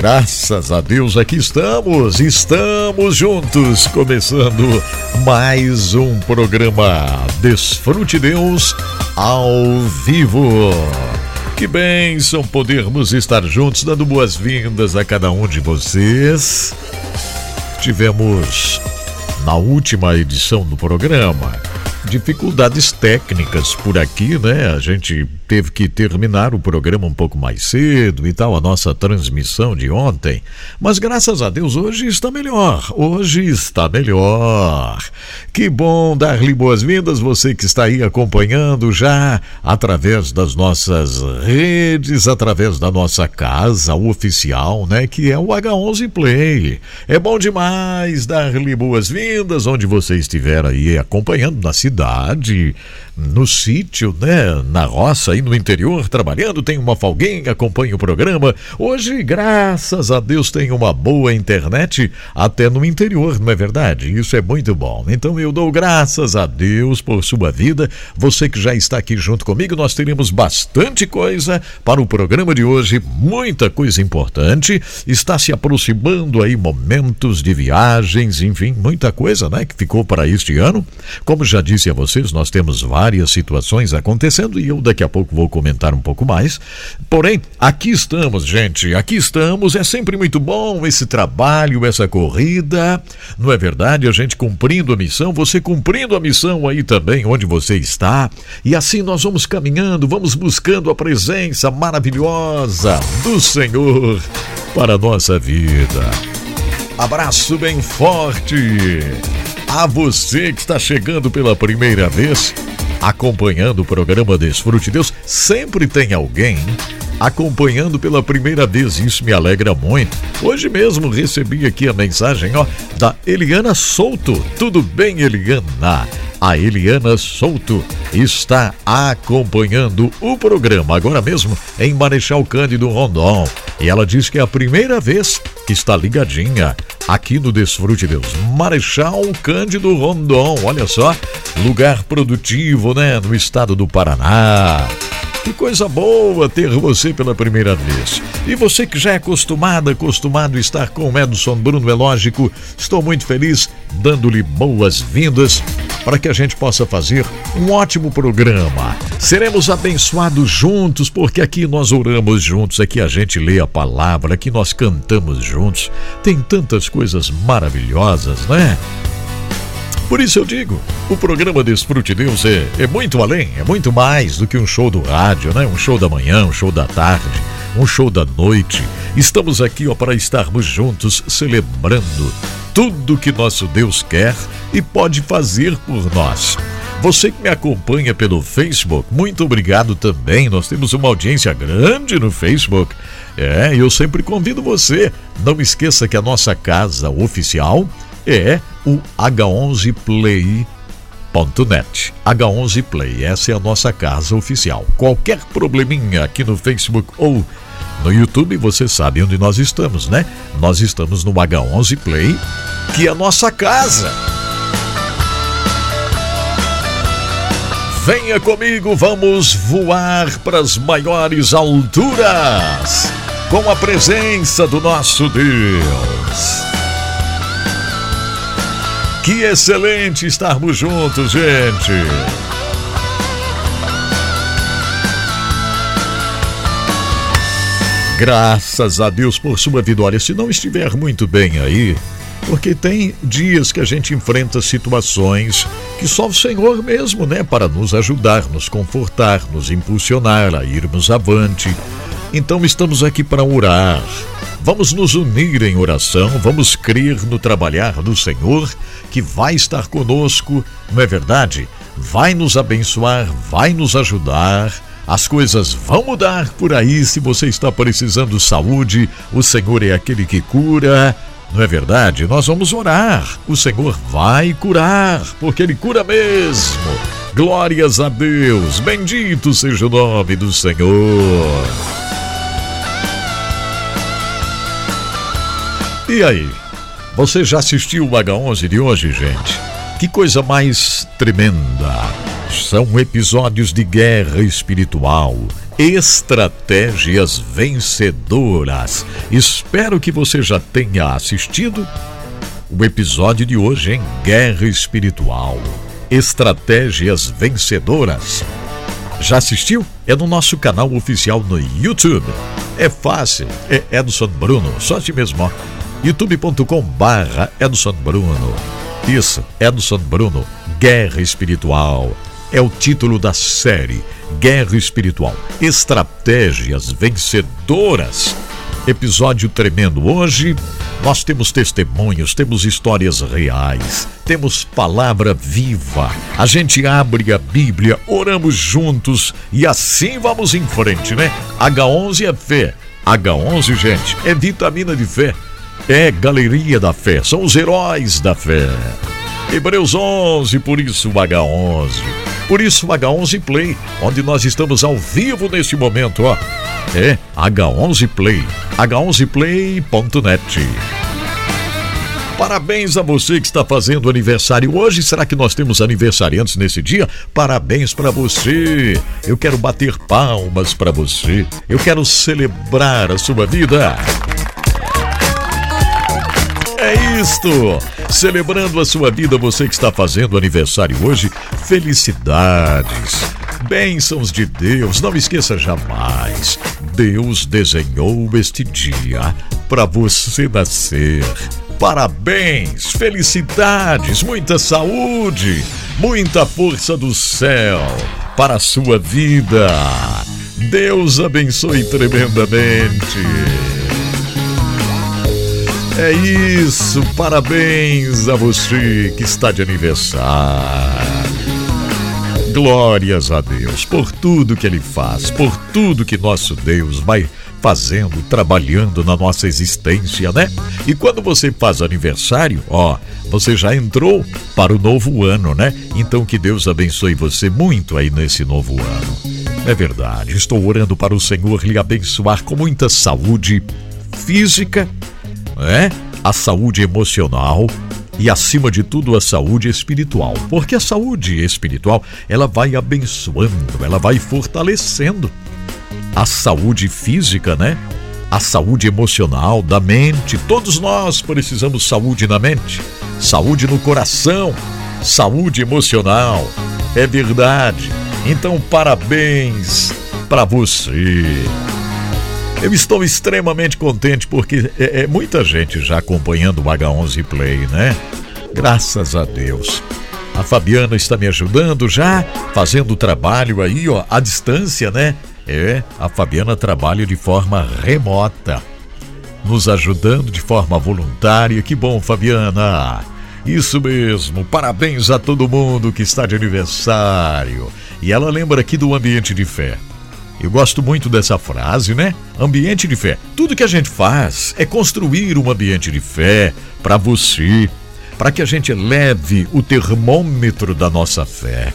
Graças a Deus aqui estamos, estamos juntos, começando mais um programa Desfrute Deus ao vivo. Que bênção podermos estar juntos, dando boas-vindas a cada um de vocês. Tivemos na última edição do programa dificuldades técnicas por aqui, né? A gente teve que terminar o programa um pouco mais cedo e tal, a nossa transmissão de ontem. Mas graças a Deus hoje está melhor. Hoje está melhor. Que bom dar-lhe boas-vindas, você que está aí acompanhando já através das nossas redes, através da nossa casa oficial, né? Que é o H11 Play. É bom demais dar-lhe boas-vindas onde você estiver aí acompanhando na cidade, no sítio, né? Na roça, aí no interior, trabalhando, tem uma folguinha, acompanha o programa. Hoje, graças a Deus, tem uma boa internet, até no interior, não é verdade? Isso é muito bom. Então eu dou graças a Deus por sua vida. Você que já está aqui junto comigo, nós teremos bastante coisa para o programa de hoje, muita coisa importante. Está se aproximando aí momentos de viagens, enfim, muita coisa, né? Que ficou para este ano. Como já disse a vocês, nós temos várias situações acontecendo e eu daqui a pouco vou comentar um pouco mais. Porém, aqui estamos, gente, aqui estamos. É sempre muito bom esse trabalho, essa corrida. Não é verdade? A gente cumprindo a missão, você cumprindo a missão aí também, onde você está. E assim nós vamos caminhando, vamos buscando a presença maravilhosa do Senhor para a nossa vida. Abraço bem forte a você que está chegando pela primeira vez acompanhando o programa Desfrute Deus, sempre tem alguém acompanhando pela primeira vez. Isso me alegra muito. Hoje mesmo recebi aqui a mensagem ó, da Eliana Souto. Tudo bem, Eliana? A Eliana Souto está acompanhando o programa agora mesmo em Marechal Cândido Rondon. E ela diz que é a primeira vez que está ligadinha aqui no Desfrute Deus. Marechal Cândido Rondon, olha só, lugar produtivo, né, no estado do Paraná. Que coisa boa ter você pela primeira vez. E você que já é acostumada, acostumado a estar com o Edson Bruno, é lógico, estou muito feliz dando-lhe boas-vindas para que a gente possa fazer um ótimo programa. Seremos abençoados juntos, porque aqui nós oramos juntos, aqui a gente lê a palavra, aqui nós cantamos juntos. Tem tantas coisas maravilhosas, né? Por isso eu digo, o programa Desfrute Deus é, é muito além, é muito mais do que um show do rádio, né? Um show da manhã, um show da tarde, um show da noite. Estamos aqui ó, para estarmos juntos celebrando tudo que nosso Deus quer e pode fazer por nós. Você que me acompanha pelo Facebook, muito obrigado também. Nós temos uma audiência grande no Facebook. É, eu sempre convido você. Não esqueça que a nossa casa oficial é o H11play.net. H11 Play, essa é a nossa casa oficial. Qualquer probleminha aqui no Facebook ou no YouTube, você sabe onde nós estamos, né? Nós estamos no H11 Play, que é a nossa casa. Venha comigo, vamos voar para as maiores alturas com a presença do nosso Deus. Que excelente estarmos juntos, gente. Graças a Deus por sua vitória. Se não estiver muito bem aí, porque tem dias que a gente enfrenta situações que só o Senhor mesmo, né, para nos ajudar, nos confortar, nos impulsionar a irmos avante. Então estamos aqui para orar. Vamos nos unir em oração, vamos crer no trabalhar do Senhor que vai estar conosco, não é verdade? Vai nos abençoar, vai nos ajudar As coisas vão mudar por aí se você está precisando de saúde. O Senhor é aquele que cura. Não é verdade? Nós vamos orar. O Senhor vai curar, porque Ele cura mesmo. Glórias a Deus. Bendito seja o nome do Senhor. E aí? Você já assistiu o H11 de hoje, gente? Que coisa mais tremenda! São episódios de guerra espiritual, estratégias vencedoras. Espero que você já tenha assistido o episódio de hoje em Guerra Espiritual, Estratégias Vencedoras. Já assistiu? É no nosso canal oficial no YouTube. É fácil, é Edson Bruno, só ti mesmo, ó. youtube.com barra Edson Bruno. Isso, Edson Bruno, Guerra Espiritual é o título da série Guerra Espiritual Estratégias Vencedoras. Episódio tremendo hoje. Nós temos testemunhos, temos histórias reais, temos palavra viva. A gente abre a Bíblia, oramos juntos e assim vamos em frente, né? H11 é fé. H11, gente, é vitamina de fé. É galeria da fé, são os heróis da fé. Hebreus 11, por isso o H11. Por isso o H11 Play, onde nós estamos ao vivo neste momento, ó. É H11 Play, h11play.net. Parabéns a você que está fazendo aniversário hoje. Será que nós temos aniversariantes nesse dia? Parabéns para você. Eu quero bater palmas para você. Eu quero celebrar a sua vida. É isto! Celebrando a sua vida, você que está fazendo aniversário hoje, felicidades! Bênçãos de Deus, não esqueça jamais. Deus desenhou este dia para você nascer. Parabéns, felicidades, muita saúde, muita força do céu para a sua vida. Deus abençoe tremendamente. É isso, parabéns a você que está de aniversário. Glórias a Deus por tudo que Ele faz, por tudo que nosso Deus vai fazendo, trabalhando na nossa existência, né? E quando você faz aniversário, ó, você já entrou para o novo ano, né? Então que Deus abençoe você muito aí nesse novo ano. É verdade, estou orando para o Senhor lhe abençoar com muita saúde física é? A saúde emocional e acima de tudo a saúde espiritual, porque a saúde espiritual, ela vai abençoando, ela vai fortalecendo a saúde física, né? A saúde emocional da mente. Todos nós precisamos saúde na mente, saúde no coração, saúde emocional. É verdade. Então, parabéns para você. Eu estou extremamente contente porque é, é, muita gente já acompanhando o H11 Play, né? Graças a Deus. A Fabiana está me ajudando já, fazendo o trabalho aí, ó, à distância, né? É, a Fabiana trabalha de forma remota, nos ajudando de forma voluntária. Que bom, Fabiana! Isso mesmo, parabéns a todo mundo que está de aniversário. E ela lembra aqui do ambiente de fé. Eu gosto muito dessa frase, né? Ambiente de fé. Tudo que a gente faz é construir um ambiente de fé para você, para que a gente leve o termômetro da nossa fé.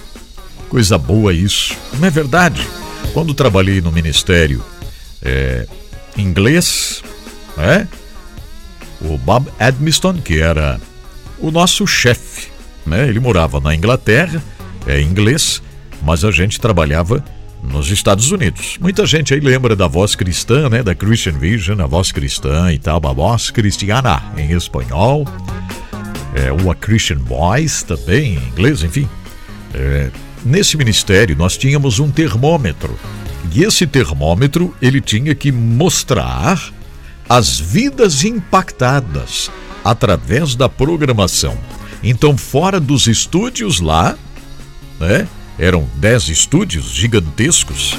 Coisa boa isso, não é verdade? Quando trabalhei no ministério é, inglês, é, o Bob Edmiston, que era o nosso chefe, né? Ele morava na Inglaterra, é inglês, mas a gente trabalhava nos Estados Unidos. Muita gente aí lembra da voz cristã, né? Da Christian Vision, a voz cristã e tal, a voz cristiana em espanhol. É, ou a Christian Voice também em inglês, enfim. É, nesse ministério nós tínhamos um termômetro. E esse termômetro ele tinha que mostrar as vidas impactadas através da programação. Então, fora dos estúdios lá, né? Eram dez estúdios gigantescos.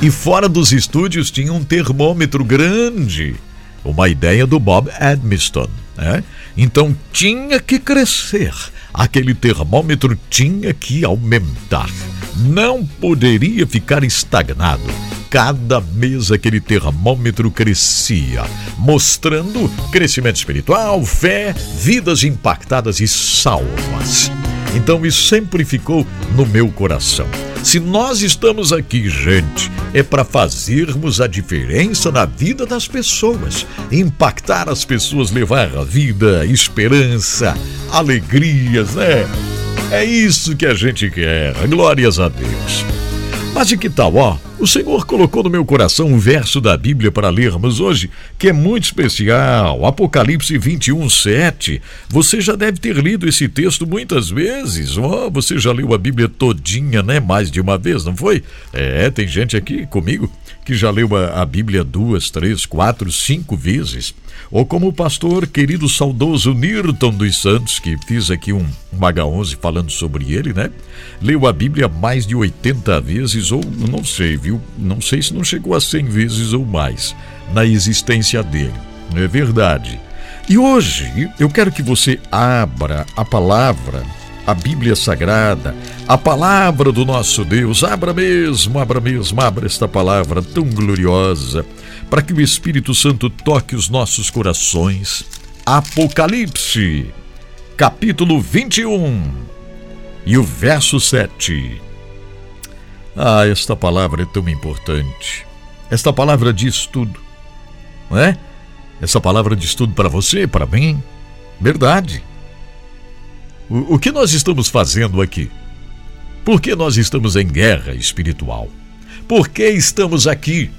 E fora dos estúdios tinha um termômetro grande. Uma ideia do Bob Edmiston. Né? Então tinha que crescer aquele termômetro tinha que aumentar. Não poderia ficar estagnado. Cada mês aquele termômetro crescia, mostrando crescimento espiritual, fé, vidas impactadas e salvas. Então isso sempre ficou no meu coração. Se nós estamos aqui, gente, é para fazermos a diferença na vida das pessoas, impactar as pessoas, levar a vida, esperança, alegrias, né? É isso que a gente quer. Glórias a Deus. Mas de que tal, ó? O Senhor colocou no meu coração um verso da Bíblia para lermos hoje, que é muito especial. Apocalipse 21, 7. Você já deve ter lido esse texto muitas vezes. Oh, você já leu a Bíblia todinha, né? Mais de uma vez, não foi? É, tem gente aqui comigo que já leu a, a Bíblia duas, três, quatro, cinco vezes. Ou como o pastor querido saudoso Nirton dos Santos, que fiz aqui um, um H11 falando sobre ele, né? Leu a Bíblia mais de 80 vezes, ou não sei, viu? Não sei se não chegou a 100 vezes ou mais na existência dele. É verdade? E hoje eu quero que você abra a palavra a Bíblia Sagrada, a palavra do nosso Deus. Abra mesmo, abra mesmo, abra esta palavra tão gloriosa, para que o Espírito Santo toque os nossos corações. Apocalipse, capítulo 21 e o verso 7. Ah, esta palavra é tão importante. Esta palavra diz tudo, não é? Essa palavra diz tudo para você, para mim. Verdade. O, o que nós estamos fazendo aqui? Por que nós estamos em guerra espiritual? Por que estamos aqui?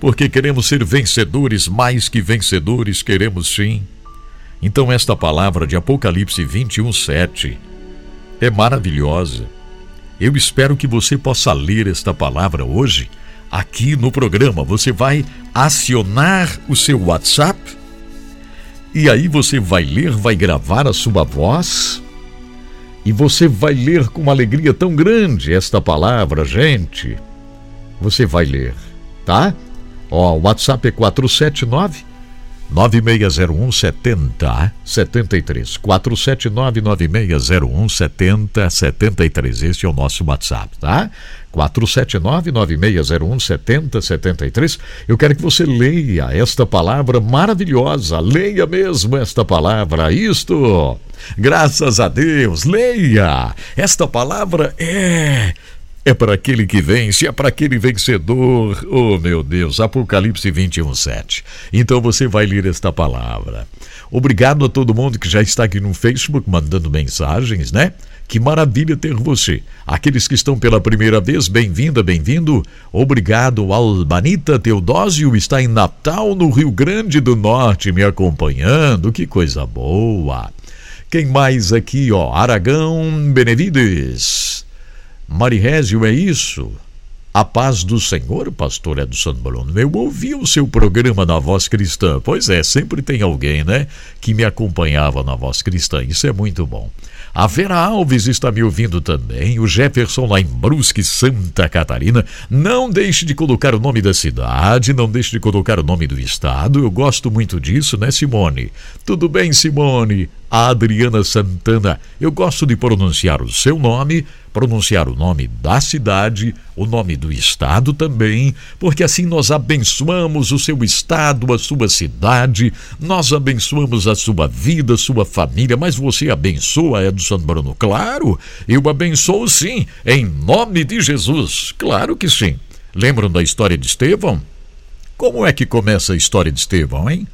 Porque queremos ser vencedores, mais que vencedores, queremos sim. Então, esta palavra de Apocalipse 21, 7 é maravilhosa. Eu espero que você possa ler esta palavra hoje, aqui no programa. Você vai acionar o seu WhatsApp e aí você vai ler, vai gravar a sua voz e você vai ler com uma alegria tão grande esta palavra, gente. Você vai ler, tá? Ó, o WhatsApp é 479 9601 70 73 479 9601 70 73 este é o nosso WhatsApp, tá? 479-9601-7073. Eu quero que você leia esta palavra maravilhosa. Leia mesmo esta palavra. Isto. Graças a Deus. Leia. Esta palavra é é para aquele que vence, é para aquele vencedor. Oh, meu Deus, Apocalipse 21, 7. Então você vai ler esta palavra. Obrigado a todo mundo que já está aqui no Facebook mandando mensagens, né? Que maravilha ter você. Aqueles que estão pela primeira vez, bem-vinda, bem-vindo. Obrigado, Albanita Teodósio, está em Natal, no Rio Grande do Norte, me acompanhando. Que coisa boa. Quem mais aqui, ó? Aragão Benevides. Marirésio, é isso? A paz do Senhor, pastor Edson Bruno. Eu ouvi o seu programa na Voz Cristã. Pois é, sempre tem alguém, né, que me acompanhava na Voz Cristã. Isso é muito bom. A Vera Alves está me ouvindo também. O Jefferson lá em Brusque, Santa Catarina. Não deixe de colocar o nome da cidade, não deixe de colocar o nome do estado. Eu gosto muito disso, né, Simone? Tudo bem, Simone? A Adriana Santana. Eu gosto de pronunciar o seu nome pronunciar o nome da cidade, o nome do estado também, porque assim nós abençoamos o seu estado, a sua cidade, nós abençoamos a sua vida, a sua família, mas você abençoa Edson Bruno? Claro, eu abençoo sim, em nome de Jesus, claro que sim. Lembram da história de Estevão? Como é que começa a história de Estevão, hein?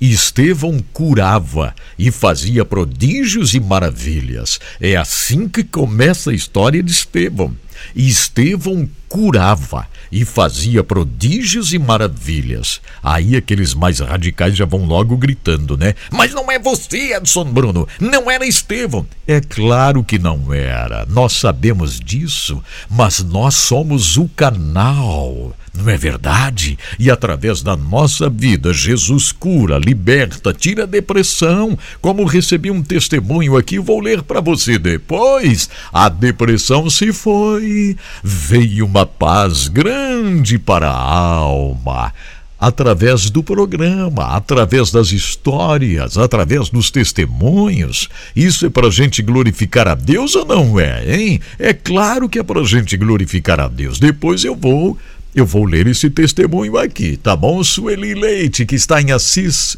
Estevão curava e fazia prodígios e maravilhas. É assim que começa a história de Estevão. Estevão curava e fazia prodígios e maravilhas. Aí aqueles mais radicais já vão logo gritando, né? Mas não é você, Edson Bruno, não era Estevão. É claro que não era. Nós sabemos disso, mas nós somos o canal. Não é verdade? E através da nossa vida, Jesus cura, liberta, tira a depressão. Como recebi um testemunho aqui, vou ler para você depois. A depressão se foi, veio uma paz grande para a alma. através do programa, através das histórias, através dos testemunhos. Isso é para a gente glorificar a Deus ou não é, hein? É claro que é para a gente glorificar a Deus. Depois eu vou eu vou ler esse testemunho aqui, tá bom? Sueli Leite, que está em Assis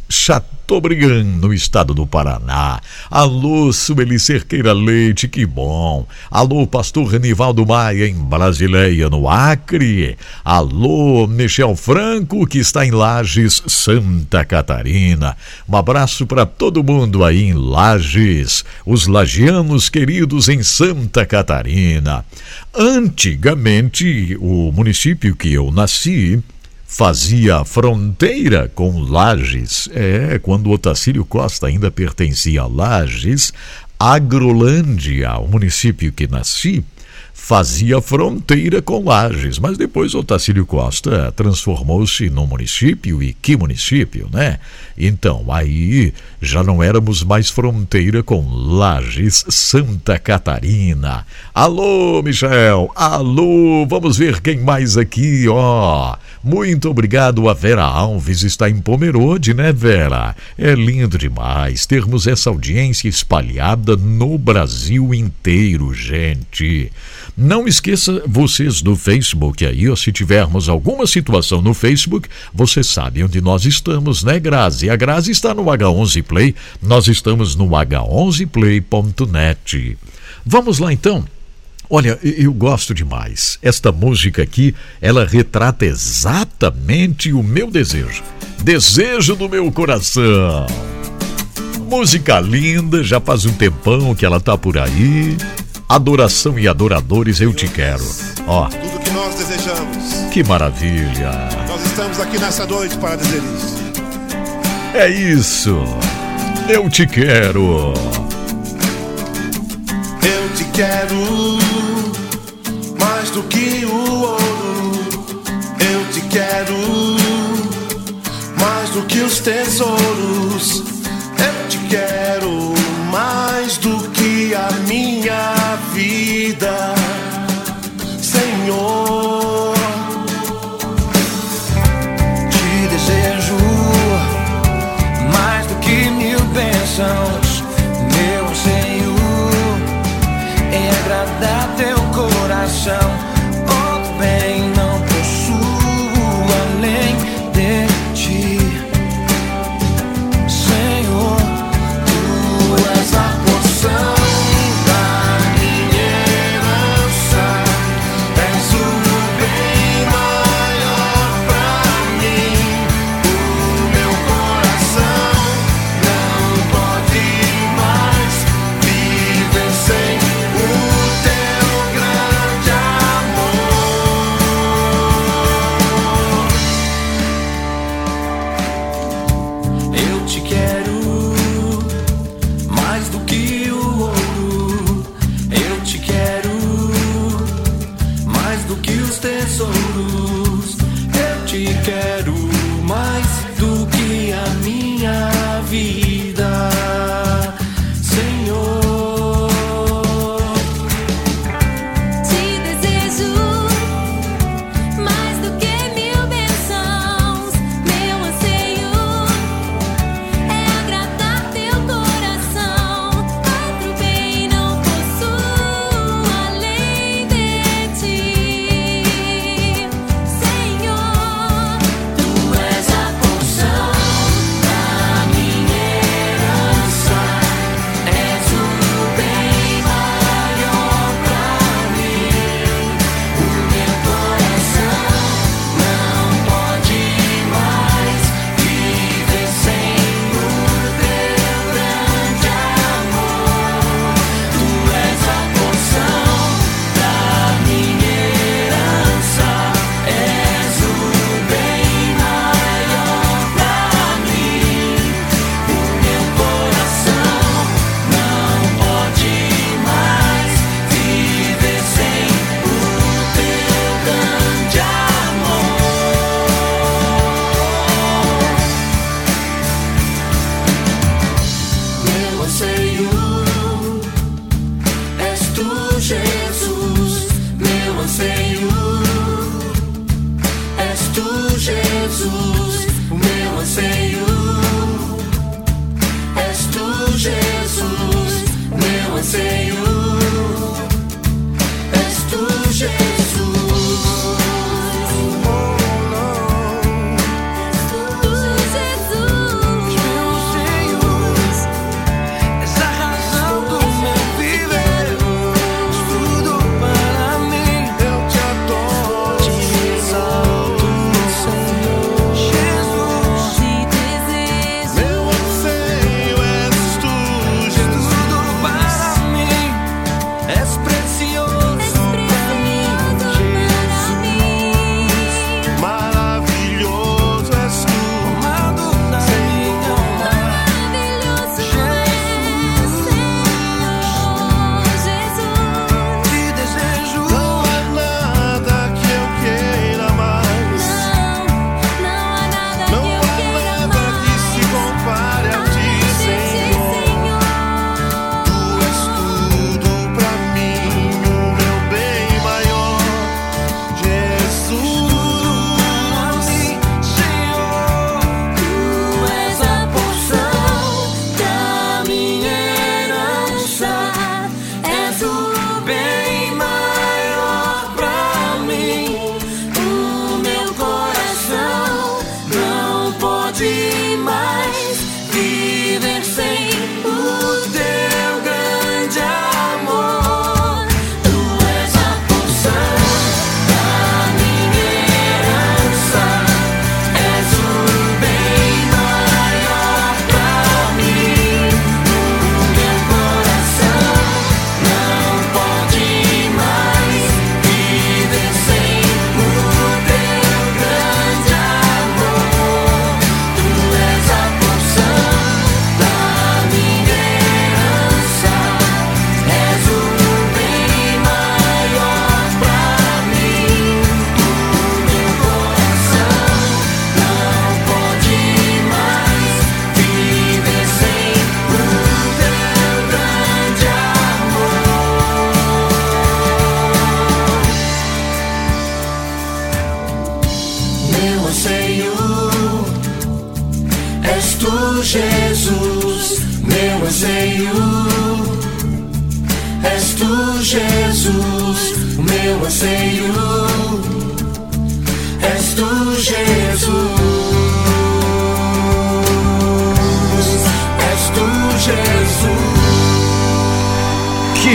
Chateaubriand, no estado do Paraná. Alô, Sueli Cerqueira Leite, que bom. Alô, pastor Renivaldo Maia, em Brasileia, no Acre. Alô, Michel Franco, que está em Lages, Santa Catarina. Um abraço para todo mundo aí em Lages, os lagianos queridos em Santa Catarina. Antigamente, o município que eu nasci fazia fronteira com Lages. É, quando Otacílio Costa ainda pertencia a Lages, Agrolândia, o município que nasci, fazia fronteira com Lages, mas depois Otacílio Costa transformou-se num município e que município, né? Então, aí já não éramos mais fronteira com Lages, Santa Catarina. Alô, Michel! Alô, vamos ver quem mais aqui, ó. Muito obrigado a Vera Alves, está em Pomerode, né, Vera? É lindo demais termos essa audiência espalhada no Brasil inteiro, gente. Não esqueça vocês do Facebook aí, ou se tivermos alguma situação no Facebook, você sabe onde nós estamos, né, Grazi? A Grazi está no H11 Play, nós estamos no h11play.net. Vamos lá então. Olha, eu gosto demais. Esta música aqui, ela retrata exatamente o meu desejo. Desejo do meu coração. Música linda, já faz um tempão que ela tá por aí. Adoração e adoradores, eu te quero. Ó. Tudo que nós desejamos. Que maravilha. Nós estamos aqui nessa noite para dizer isso. É isso. Eu te quero. Eu te quero mais do que o ouro. Eu te quero mais do que os tesouros. Eu te quero mais do que a minha vida, Senhor.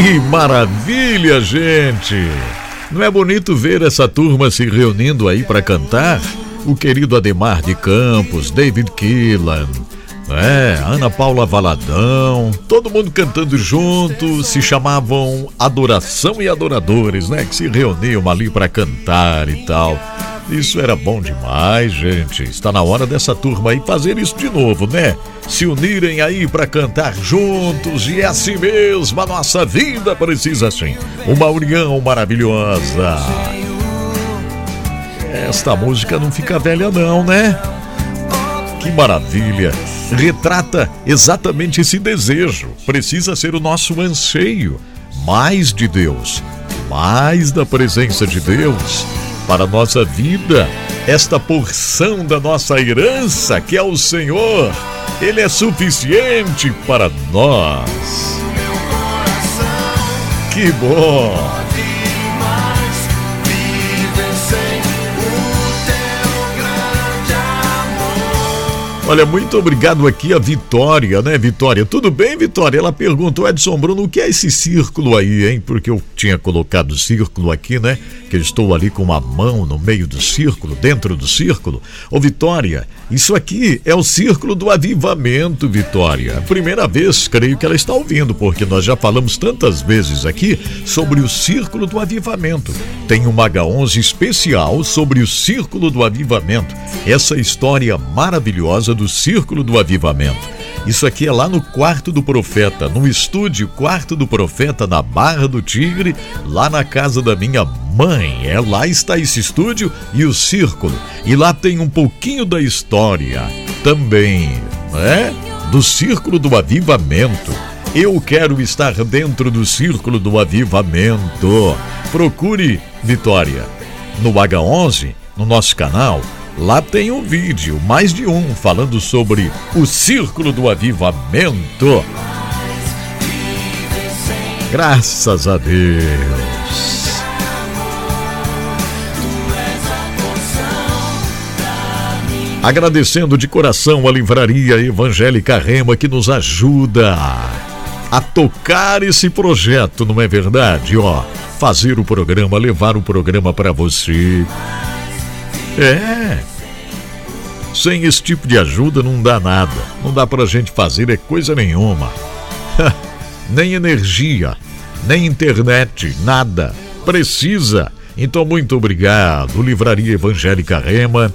Que maravilha, gente! Não é bonito ver essa turma se reunindo aí para cantar? O querido Ademar de Campos, David Keelan, é, Ana Paula Valadão, todo mundo cantando junto, se chamavam Adoração e Adoradores, né? Que se reuniam ali para cantar e tal. Isso era bom demais, gente. Está na hora dessa turma aí fazer isso de novo, né? Se unirem aí para cantar juntos e é assim mesmo, a nossa vida precisa assim. Uma união maravilhosa. Esta música não fica velha não, né? Que maravilha! Retrata exatamente esse desejo. Precisa ser o nosso anseio. Mais de Deus, mais da presença de Deus para a nossa vida. Esta porção da nossa herança, que é o Senhor, Ele é suficiente para nós. Que bom! Olha, muito obrigado aqui a Vitória, né, Vitória? Tudo bem, Vitória? Ela pergunta, o Edson Bruno, o que é esse círculo aí, hein? Porque eu tinha colocado círculo aqui, né? Que eu estou ali com uma mão no meio do círculo, dentro do círculo. Ô, Vitória, isso aqui é o círculo do avivamento, Vitória. Primeira vez, creio que ela está ouvindo, porque nós já falamos tantas vezes aqui sobre o círculo do avivamento. Tem uma H11 especial sobre o círculo do avivamento. Essa história maravilhosa do círculo do avivamento. Isso aqui é lá no quarto do profeta, no estúdio quarto do profeta na Barra do Tigre, lá na casa da minha mãe. É lá está esse estúdio e o círculo. E lá tem um pouquinho da história também, né? Do círculo do avivamento. Eu quero estar dentro do círculo do avivamento. Procure Vitória no H11, no nosso canal. Lá tem um vídeo, mais de um, falando sobre o círculo do avivamento. Graças a Deus. Agradecendo de coração a Livraria Evangélica Rema que nos ajuda a tocar esse projeto, não é verdade? Ó, fazer o programa, levar o programa para você. É. Sem esse tipo de ajuda não dá nada. Não dá pra gente fazer é coisa nenhuma. nem energia, nem internet, nada. Precisa. Então, muito obrigado. Livraria Evangélica Rema,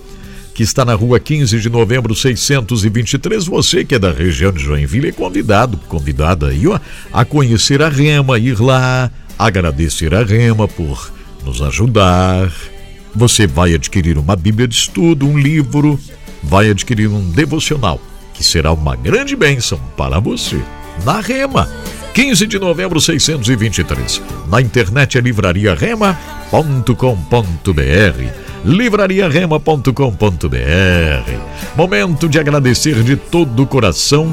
que está na rua 15 de novembro 623. Você que é da região de Joinville é convidado, convidada aí, ó, a conhecer a Rema, ir lá, agradecer a Rema por nos ajudar. Você vai adquirir uma Bíblia de estudo, um livro, vai adquirir um devocional, que será uma grande bênção para você. Na Rema, 15 de novembro 623. Na internet é livrariarema.com.br. livrariarema.com.br. Momento de agradecer de todo o coração.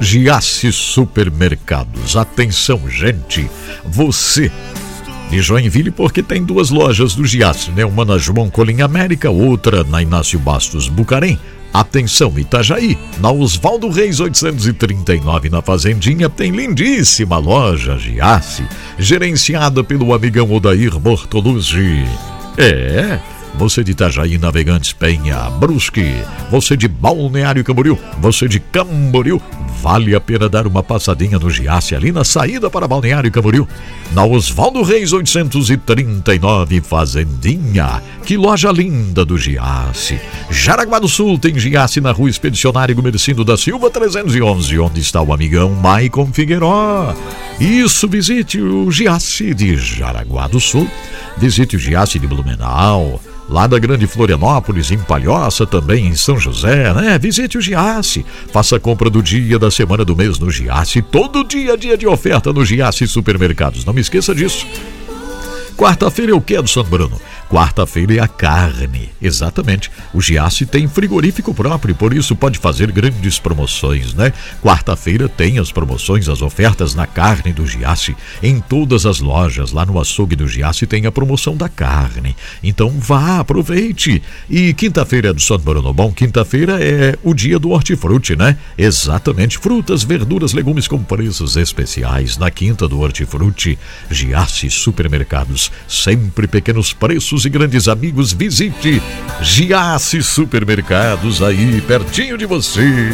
Giasse Supermercados. Atenção, gente. Você de Joinville, porque tem duas lojas do Giasse, né? Uma na João Colim América, outra na Inácio Bastos Bucarém. Atenção, Itajaí, na Oswaldo Reis 839, na Fazendinha, tem lindíssima loja Giasse, gerenciada pelo amigão Odair Bortoluzzi. É, você de Itajaí, Navegantes Penha, Brusque, você de Balneário Camboriú, você de Camboriú, vale a pena dar uma passadinha no Giasse ali na saída para Balneário Camboriú. Na Oswaldo Reis 839, Fazendinha. Que loja linda do Giasse. Jaraguá do Sul tem Giasse na rua Expedicionário Gumercindo da Silva 311, onde está o amigão Maicon Figueiró. Isso, visite o Giasse de Jaraguá do Sul. Visite o Giasse de Blumenau. Lá da Grande Florianópolis, em Palhoça, também em São José, né? Visite o Giasse. Faça compra do dia, da semana, do mês no Giasse. Todo dia, dia de oferta no Giasse Supermercados. Não me esqueça disso. Quarta-feira é o que, Edson Bruno? Quarta-feira é a carne. Exatamente. O Giasse tem frigorífico próprio, por isso pode fazer grandes promoções, né? Quarta-feira tem as promoções, as ofertas na carne do Giasse. Em todas as lojas, lá no açougue do Giasse tem a promoção da carne. Então vá, aproveite. E quinta-feira é do Bruno Bom, quinta-feira é o dia do hortifruti, né? Exatamente. Frutas, verduras, legumes com preços especiais. Na quinta do hortifruti, Giasse Supermercados. Sempre pequenos preços e grandes amigos. Visite Giasse Supermercados aí, pertinho de você.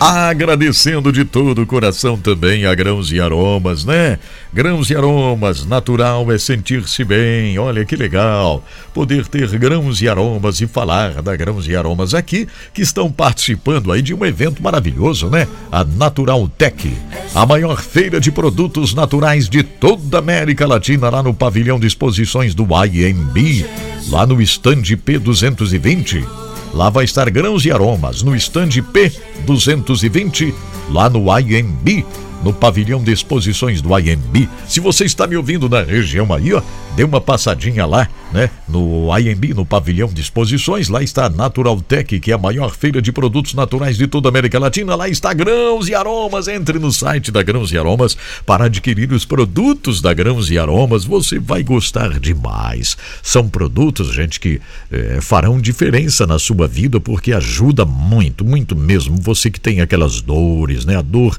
Agradecendo de todo o coração também a Grãos e Aromas, né? Grãos e Aromas, natural é sentir-se bem. Olha que legal poder ter Grãos e Aromas e falar da Grãos e Aromas aqui, que estão participando aí de um evento maravilhoso, né? A Natural Tech, a maior feira de produtos naturais de toda a América Latina, lá no pavilhão de exposições do IMB, lá no stand P220. Lá vai estar grãos e aromas no stand P220, lá no IMB, no pavilhão de exposições do IMB. Se você está me ouvindo na região aí, ó, dê uma passadinha lá, né? No IMB, no pavilhão de exposições, lá está a Natural Tech, que é a maior feira de produtos naturais de toda a América Latina. Lá está Grãos e Aromas. Entre no site da Grãos e Aromas para adquirir os produtos da Grãos e Aromas. Você vai gostar demais. São produtos, gente, que eh, farão diferença na sua vida porque ajuda muito, muito mesmo. Você que tem aquelas dores, né? A dor,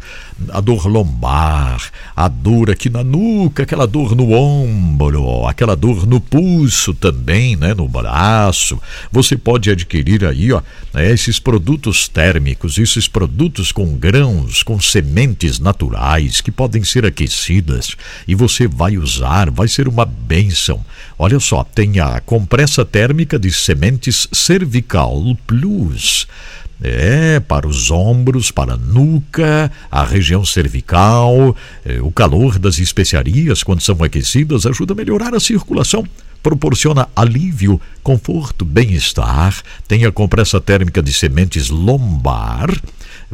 a dor lombar, a dor aqui na nuca, aquela dor no ombro, aquela dor no pulso também, né, no braço. Você pode adquirir aí, ó, né, esses produtos térmicos, esses produtos com grãos, com sementes naturais que podem ser aquecidas e você vai usar, vai ser uma bênção. Olha só, tem a compressa térmica de sementes cervical plus. É, para os ombros, para a nuca, a região cervical, é, o calor das especiarias, quando são aquecidas, ajuda a melhorar a circulação, proporciona alívio, conforto, bem-estar. Tem a compressa térmica de sementes lombar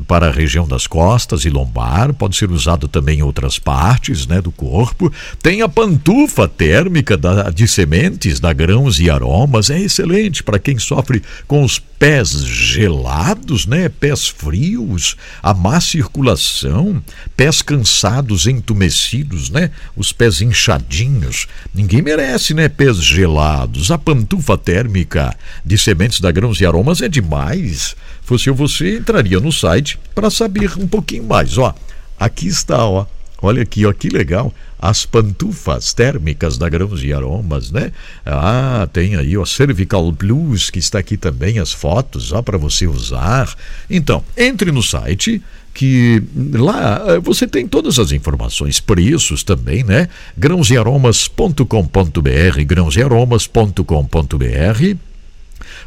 para a região das costas e lombar, pode ser usado também em outras partes né, do corpo. Tem a pantufa térmica da, de sementes, da grãos e aromas, é excelente para quem sofre com os pés gelados, né, pés frios, a má circulação, pés cansados, entumecidos, né, os pés inchadinhos. Ninguém merece, né, pés gelados. A pantufa térmica de sementes da grãos e aromas é demais fosse eu, você entraria no site para saber um pouquinho mais. Ó, aqui está, ó. Olha aqui, ó, que legal. As pantufas térmicas da Grãos e Aromas, né? Ah, tem aí o Cervical Blues, que está aqui também as fotos, ó, para você usar. Então, entre no site, que lá eh, você tem todas as informações, preços também, né? grãosearomas.com.br, grãosearomas.com.br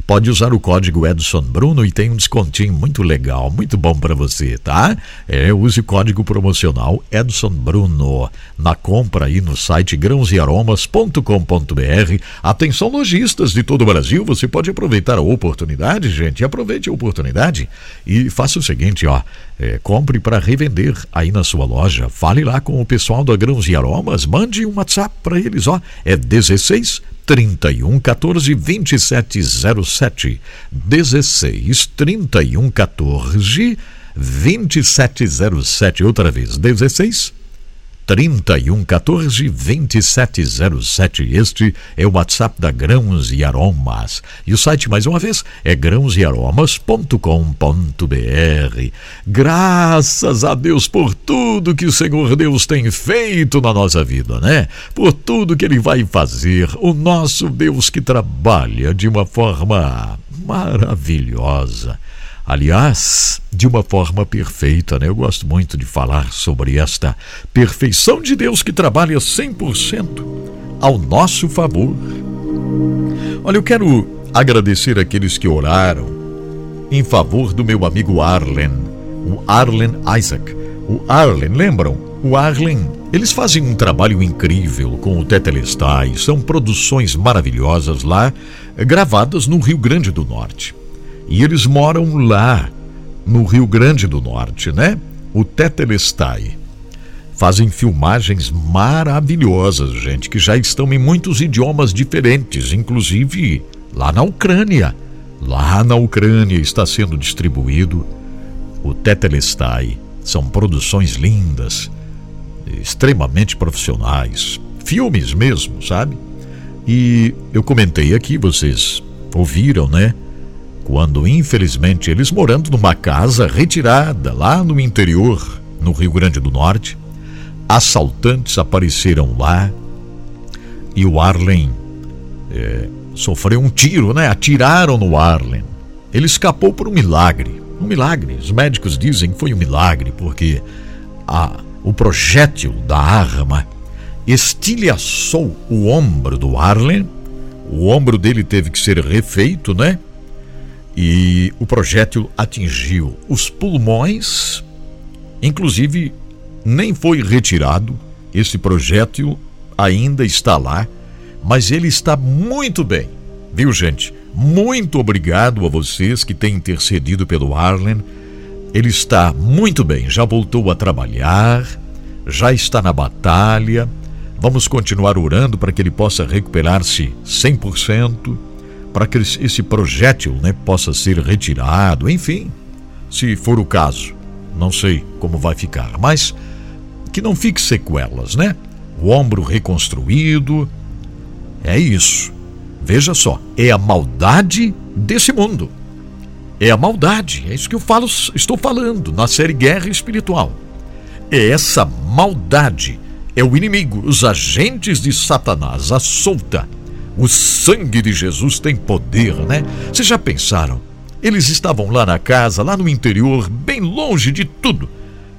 Pode usar o código Edson Bruno e tem um descontinho muito legal, muito bom para você, tá? É, use o código promocional Edson Bruno na compra aí no site grãosearomas.com.br. Atenção lojistas de todo o Brasil, você pode aproveitar a oportunidade, gente, aproveite a oportunidade e faça o seguinte, ó, é, compre para revender aí na sua loja. Fale lá com o pessoal da Grãos e Aromas, mande um WhatsApp para eles, ó, é 16 31 14 27 07 16 31 14 27 07 outra vez 16 31 14 2707. Este é o WhatsApp da Grãos e Aromas. E o site, mais uma vez, é grãosearomas.com.br. Graças a Deus por tudo que o Senhor Deus tem feito na nossa vida, né? Por tudo que Ele vai fazer. O nosso Deus que trabalha de uma forma maravilhosa aliás, de uma forma perfeita, né? Eu gosto muito de falar sobre esta perfeição de Deus que trabalha 100% ao nosso favor. Olha, eu quero agradecer aqueles que oraram em favor do meu amigo Arlen, o Arlen Isaac. O Arlen, lembram? O Arlen, eles fazem um trabalho incrível com o Tetelestai, são produções maravilhosas lá, gravadas no Rio Grande do Norte. E eles moram lá, no Rio Grande do Norte, né? O Tetelestai. fazem filmagens maravilhosas, gente, que já estão em muitos idiomas diferentes, inclusive lá na Ucrânia. Lá na Ucrânia está sendo distribuído o Tetelestai. São produções lindas, extremamente profissionais, filmes mesmo, sabe? E eu comentei aqui, vocês ouviram, né? Quando, infelizmente, eles morando numa casa retirada lá no interior, no Rio Grande do Norte, assaltantes apareceram lá e o Arlen é, sofreu um tiro, né? Atiraram no Arlen. Ele escapou por um milagre. Um milagre. Os médicos dizem que foi um milagre, porque a, o projétil da arma estilhaçou o ombro do Arlen. O ombro dele teve que ser refeito, né? E o projétil atingiu os pulmões, inclusive nem foi retirado. Esse projétil ainda está lá, mas ele está muito bem. Viu, gente? Muito obrigado a vocês que têm intercedido pelo Arlen. Ele está muito bem, já voltou a trabalhar, já está na batalha. Vamos continuar orando para que ele possa recuperar-se 100%, para que esse projétil né, possa ser retirado, enfim, se for o caso. Não sei como vai ficar, mas que não fique sequelas, né? O ombro reconstruído. É isso. Veja só, é a maldade desse mundo. É a maldade, é isso que eu falo, estou falando na série Guerra Espiritual. É essa maldade, é o inimigo, os agentes de Satanás, a solta. O sangue de Jesus tem poder, né? Vocês já pensaram? Eles estavam lá na casa, lá no interior, bem longe de tudo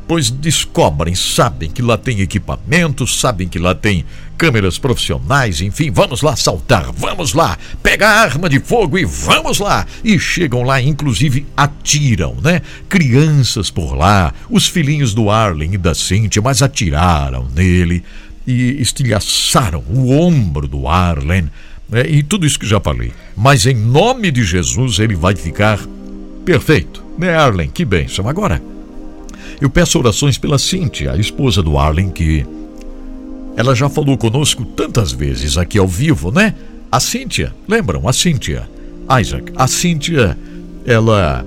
pois descobrem, sabem que lá tem equipamentos, sabem que lá tem câmeras profissionais, enfim, vamos lá saltar, vamos lá, pega a arma de fogo e vamos lá. E chegam lá, inclusive atiram, né? Crianças por lá, os filhinhos do Arlen e da Cintia, mas atiraram nele e estilhaçaram o ombro do Arlen. Né? E tudo isso que já falei. Mas em nome de Jesus ele vai ficar perfeito. Né, Arlen? Que bênção. Agora, eu peço orações pela Cíntia, a esposa do Arlen, que ela já falou conosco tantas vezes aqui ao vivo, né? A Cíntia, lembram? A Cíntia. Isaac, a Cíntia, ela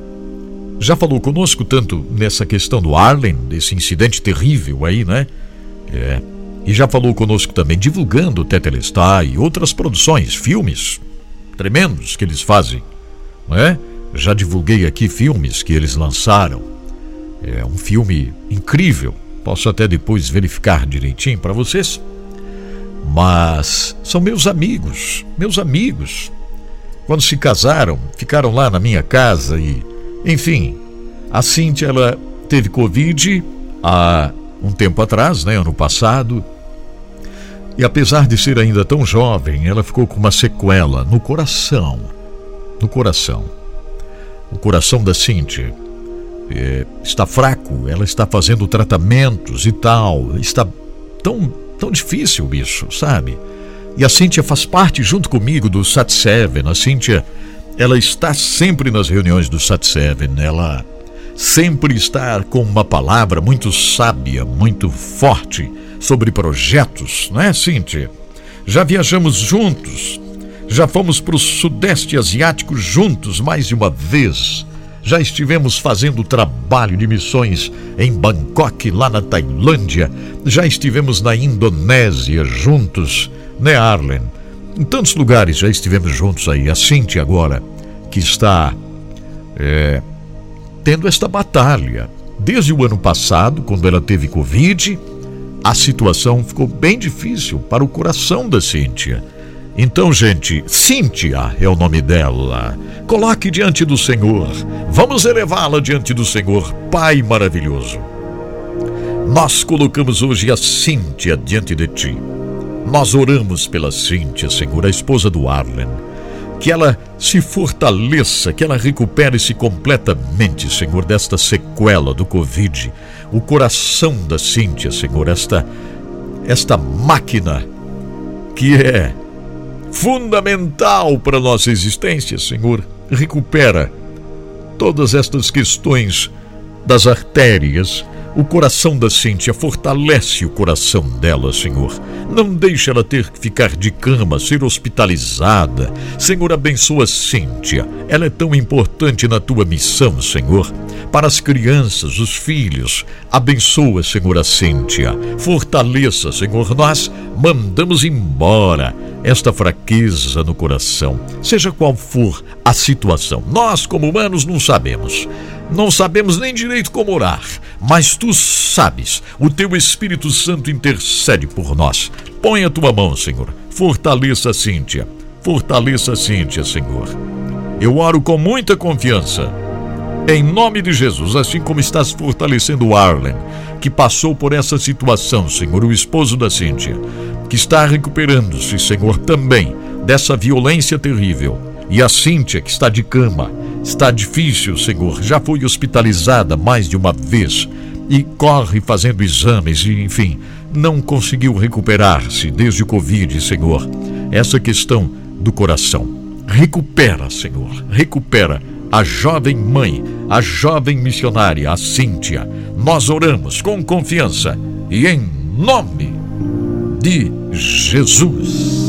já falou conosco tanto nessa questão do Arlen, desse incidente terrível aí, né? É. E já falou conosco também divulgando o e outras produções, filmes tremendos que eles fazem, não é? Já divulguei aqui filmes que eles lançaram. É um filme incrível. Posso até depois verificar direitinho para vocês. Mas são meus amigos, meus amigos. Quando se casaram, ficaram lá na minha casa e, enfim, a Cintia ela teve Covid há um tempo atrás, né, ano passado. E apesar de ser ainda tão jovem, ela ficou com uma sequela no coração. No coração. O coração da Cintia é, está fraco, ela está fazendo tratamentos e tal. Está tão, tão difícil isso, sabe? E a Cíntia faz parte junto comigo do Sat Seven. A Cíntia, ela está sempre nas reuniões do Sat Seven. Ela sempre está com uma palavra muito sábia, muito forte sobre projetos, não é, Cíntia? Já viajamos juntos, já fomos para o Sudeste Asiático juntos mais de uma vez. Já estivemos fazendo trabalho de missões em Bangkok, lá na Tailândia. Já estivemos na Indonésia juntos, né, Arlen? Em tantos lugares já estivemos juntos aí. A Cintia agora, que está é, tendo esta batalha. Desde o ano passado, quando ela teve Covid, a situação ficou bem difícil para o coração da Cíntia. Então, gente, Cíntia é o nome dela. Coloque diante do Senhor. Vamos elevá-la diante do Senhor, Pai maravilhoso. Nós colocamos hoje a Cíntia diante de ti. Nós oramos pela Cíntia, Senhor, a esposa do Arlen. Que ela se fortaleça, que ela recupere-se completamente, Senhor, desta sequela do Covid. O coração da Cíntia, Senhor, esta, esta máquina que é fundamental para a nossa existência, Senhor. Recupera todas estas questões das artérias, o coração da Cíntia, fortalece o coração dela, Senhor. Não deixe ela ter que ficar de cama, ser hospitalizada. Senhor, abençoa Cíntia. Ela é tão importante na tua missão, Senhor. Para as crianças, os filhos, abençoa, Senhor, a Cíntia. Fortaleça, Senhor. Nós mandamos embora esta fraqueza no coração, seja qual for a situação. Nós, como humanos, não sabemos. Não sabemos nem direito como orar, mas tu sabes. O teu Espírito Santo intercede por nós. Põe a tua mão, Senhor. Fortaleça a Cíntia. Fortaleça a Cíntia, Senhor. Eu oro com muita confiança. Em nome de Jesus, assim como estás fortalecendo o Arlen, que passou por essa situação, Senhor, o esposo da Cíntia, que está recuperando-se, Senhor, também dessa violência terrível. E a Cíntia, que está de cama, Está difícil, Senhor. Já foi hospitalizada mais de uma vez e corre fazendo exames e, enfim, não conseguiu recuperar-se desde o Covid, Senhor. Essa questão do coração. Recupera, Senhor. Recupera a jovem mãe, a jovem missionária, a Cíntia. Nós oramos com confiança e em nome de Jesus.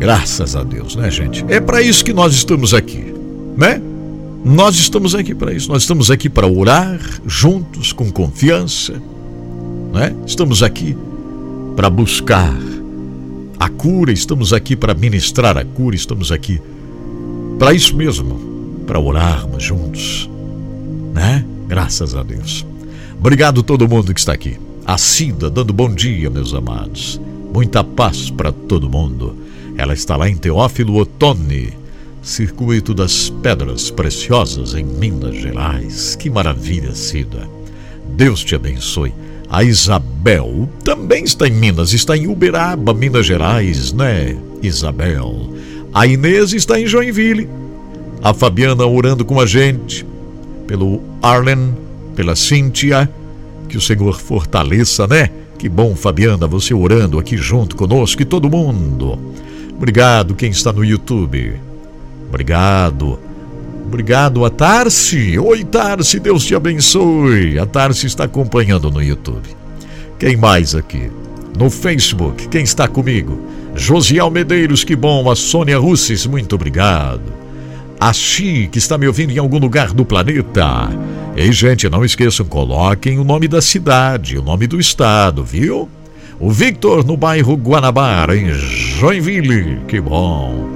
Graças a Deus, né, gente? É para isso que nós estamos aqui, né? Nós estamos aqui para isso. Nós estamos aqui para orar juntos, com confiança, né? Estamos aqui para buscar a cura, estamos aqui para ministrar a cura, estamos aqui para isso mesmo, para orarmos juntos, né? Graças a Deus. Obrigado todo mundo que está aqui. A Cida dando bom dia, meus amados. Muita paz para todo mundo. Ela está lá em Teófilo Otoni, Circuito das Pedras Preciosas, em Minas Gerais. Que maravilha, Cida. Deus te abençoe. A Isabel também está em Minas, está em Uberaba, Minas Gerais, né, Isabel? A Inês está em Joinville. A Fabiana orando com a gente, pelo Arlen, pela Cíntia. Que o Senhor fortaleça, né? Que bom, Fabiana, você orando aqui junto conosco e todo mundo. Obrigado quem está no YouTube. Obrigado. Obrigado a Tarsi. Oi, Tarsi, Deus te abençoe. A Tarsi está acompanhando no YouTube. Quem mais aqui? No Facebook, quem está comigo? Josiel Medeiros, que bom. A Sônia Russes, muito obrigado. A Xi, que está me ouvindo em algum lugar do planeta. Ei, gente, não esqueçam, coloquem o nome da cidade, o nome do estado, viu? O Victor no bairro Guanabara, em Joinville. Que bom.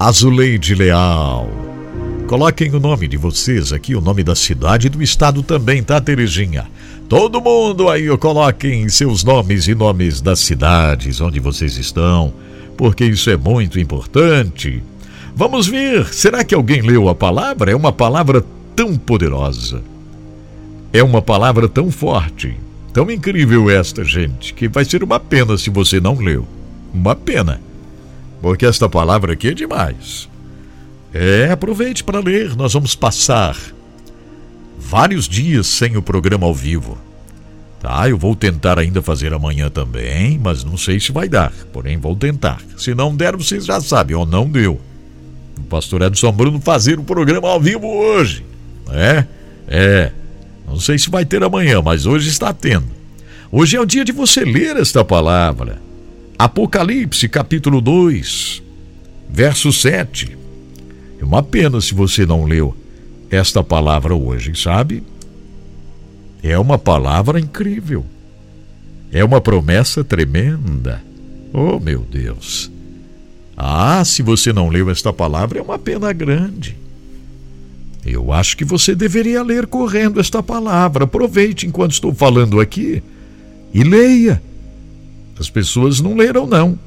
Azuleide Leal. Coloquem o nome de vocês aqui, o nome da cidade e do estado também, tá, Terezinha? Todo mundo aí, coloquem seus nomes e nomes das cidades onde vocês estão, porque isso é muito importante. Vamos ver, será que alguém leu a palavra? É uma palavra tão poderosa. É uma palavra tão forte Tão incrível esta, gente, que vai ser uma pena se você não leu. Uma pena. Porque esta palavra aqui é demais. É, aproveite para ler. Nós vamos passar vários dias sem o programa ao vivo. Tá, eu vou tentar ainda fazer amanhã também, mas não sei se vai dar. Porém, vou tentar. Se não der, vocês já sabem, ou não deu. O pastor Edson Bruno fazer o programa ao vivo hoje. É? É. Não sei se vai ter amanhã, mas hoje está tendo. Hoje é o dia de você ler esta palavra. Apocalipse, capítulo 2, verso 7. É uma pena se você não leu esta palavra hoje, sabe? É uma palavra incrível. É uma promessa tremenda. Oh, meu Deus. Ah, se você não leu esta palavra, é uma pena grande. Eu acho que você deveria ler correndo esta palavra. Aproveite enquanto estou falando aqui e leia. As pessoas não leram, não.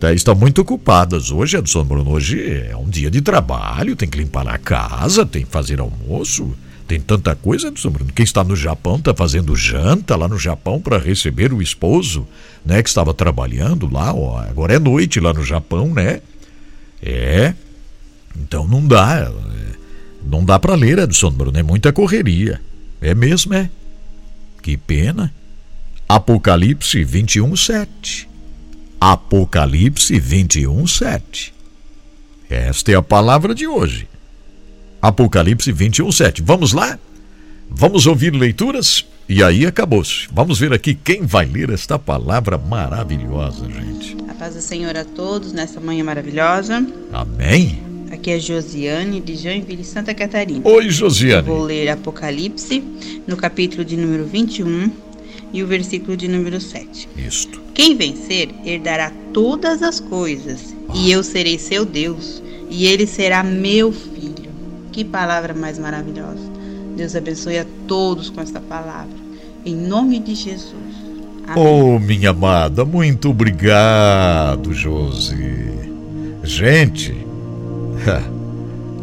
Tá, estão muito ocupadas. Hoje, Edson Bruno, hoje é um dia de trabalho, tem que limpar a casa, tem que fazer almoço. Tem tanta coisa, Edson Bruno. Quem está no Japão está fazendo janta lá no Japão para receber o esposo, né? Que estava trabalhando lá, ó. Agora é noite lá no Japão, né? É. Então não dá. Não dá para ler, Edson Bruno, é muita correria. É mesmo, é? Que pena. Apocalipse 21, 7. Apocalipse 21, 7. Esta é a palavra de hoje. Apocalipse 21, 7. Vamos lá? Vamos ouvir leituras? E aí acabou-se. Vamos ver aqui quem vai ler esta palavra maravilhosa, gente. A paz do Senhor a todos nessa manhã maravilhosa. Amém? Aqui é Josiane de Joinville, Santa Catarina. Oi, Josiane. Vou ler Apocalipse no capítulo de número 21 e o versículo de número 7. Isto. Quem vencer herdará todas as coisas, e eu serei seu Deus, e ele será meu filho. Que palavra mais maravilhosa. Deus abençoe a todos com esta palavra. Em nome de Jesus. Amém. Oh, minha amada, muito obrigado, Josi. Gente,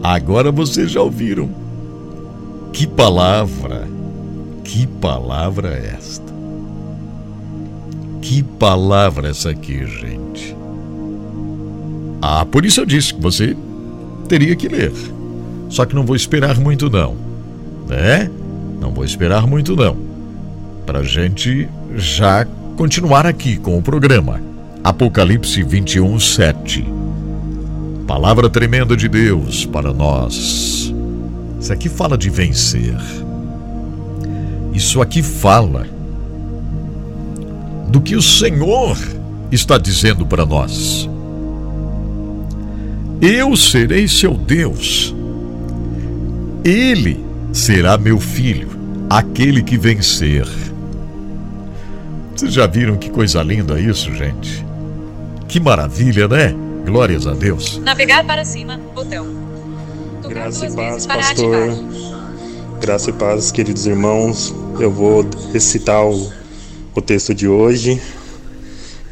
agora vocês já ouviram. Que palavra, que palavra é esta? Que palavra é essa aqui, gente? Ah, por isso eu disse que você teria que ler. Só que não vou esperar muito, não. Né? Não vou esperar muito, não. Pra gente já continuar aqui com o programa. Apocalipse 21, 7. Palavra tremenda de Deus para nós. Isso aqui fala de vencer. Isso aqui fala do que o Senhor está dizendo para nós. Eu serei seu Deus. Ele será meu filho, aquele que vencer. Vocês já viram que coisa linda isso, gente? Que maravilha, né? Glórias a Deus. Navegar para cima, botão. Tocar Graça e paz, pastor. ativar. Graça e paz, queridos irmãos. Eu vou recitar o, o texto de hoje.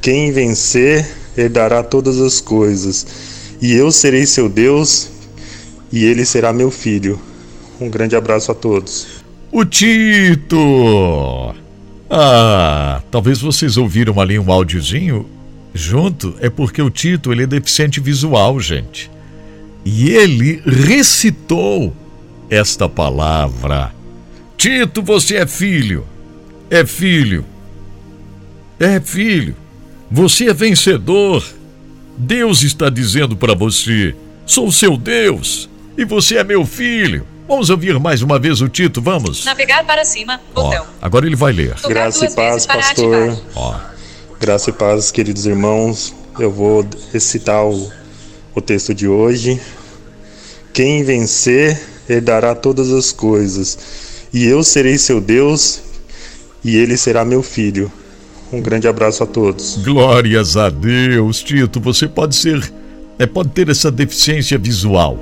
Quem vencer herdará todas as coisas, e eu serei seu Deus, e ele será meu filho. Um grande abraço a todos. O Tito! Ah, talvez vocês ouviram ali um áudiozinho junto, é porque o Tito ele é deficiente visual, gente. E ele recitou esta palavra. Tito, você é filho. É filho. É filho. Você é vencedor. Deus está dizendo para você: sou seu Deus e você é meu filho. Vamos ouvir mais uma vez o Tito, vamos? Navegar para cima, Ó, botão. agora ele vai ler. Graça e paz, pastor. ativar. Ó, Graça e paz, queridos irmãos. Eu vou recitar o, o texto de hoje. Quem vencer herdará todas as coisas, e eu serei seu Deus, e ele será meu filho. Um grande abraço a todos. glórias a Deus, Tito. Você pode ser, é, pode ter essa deficiência visual,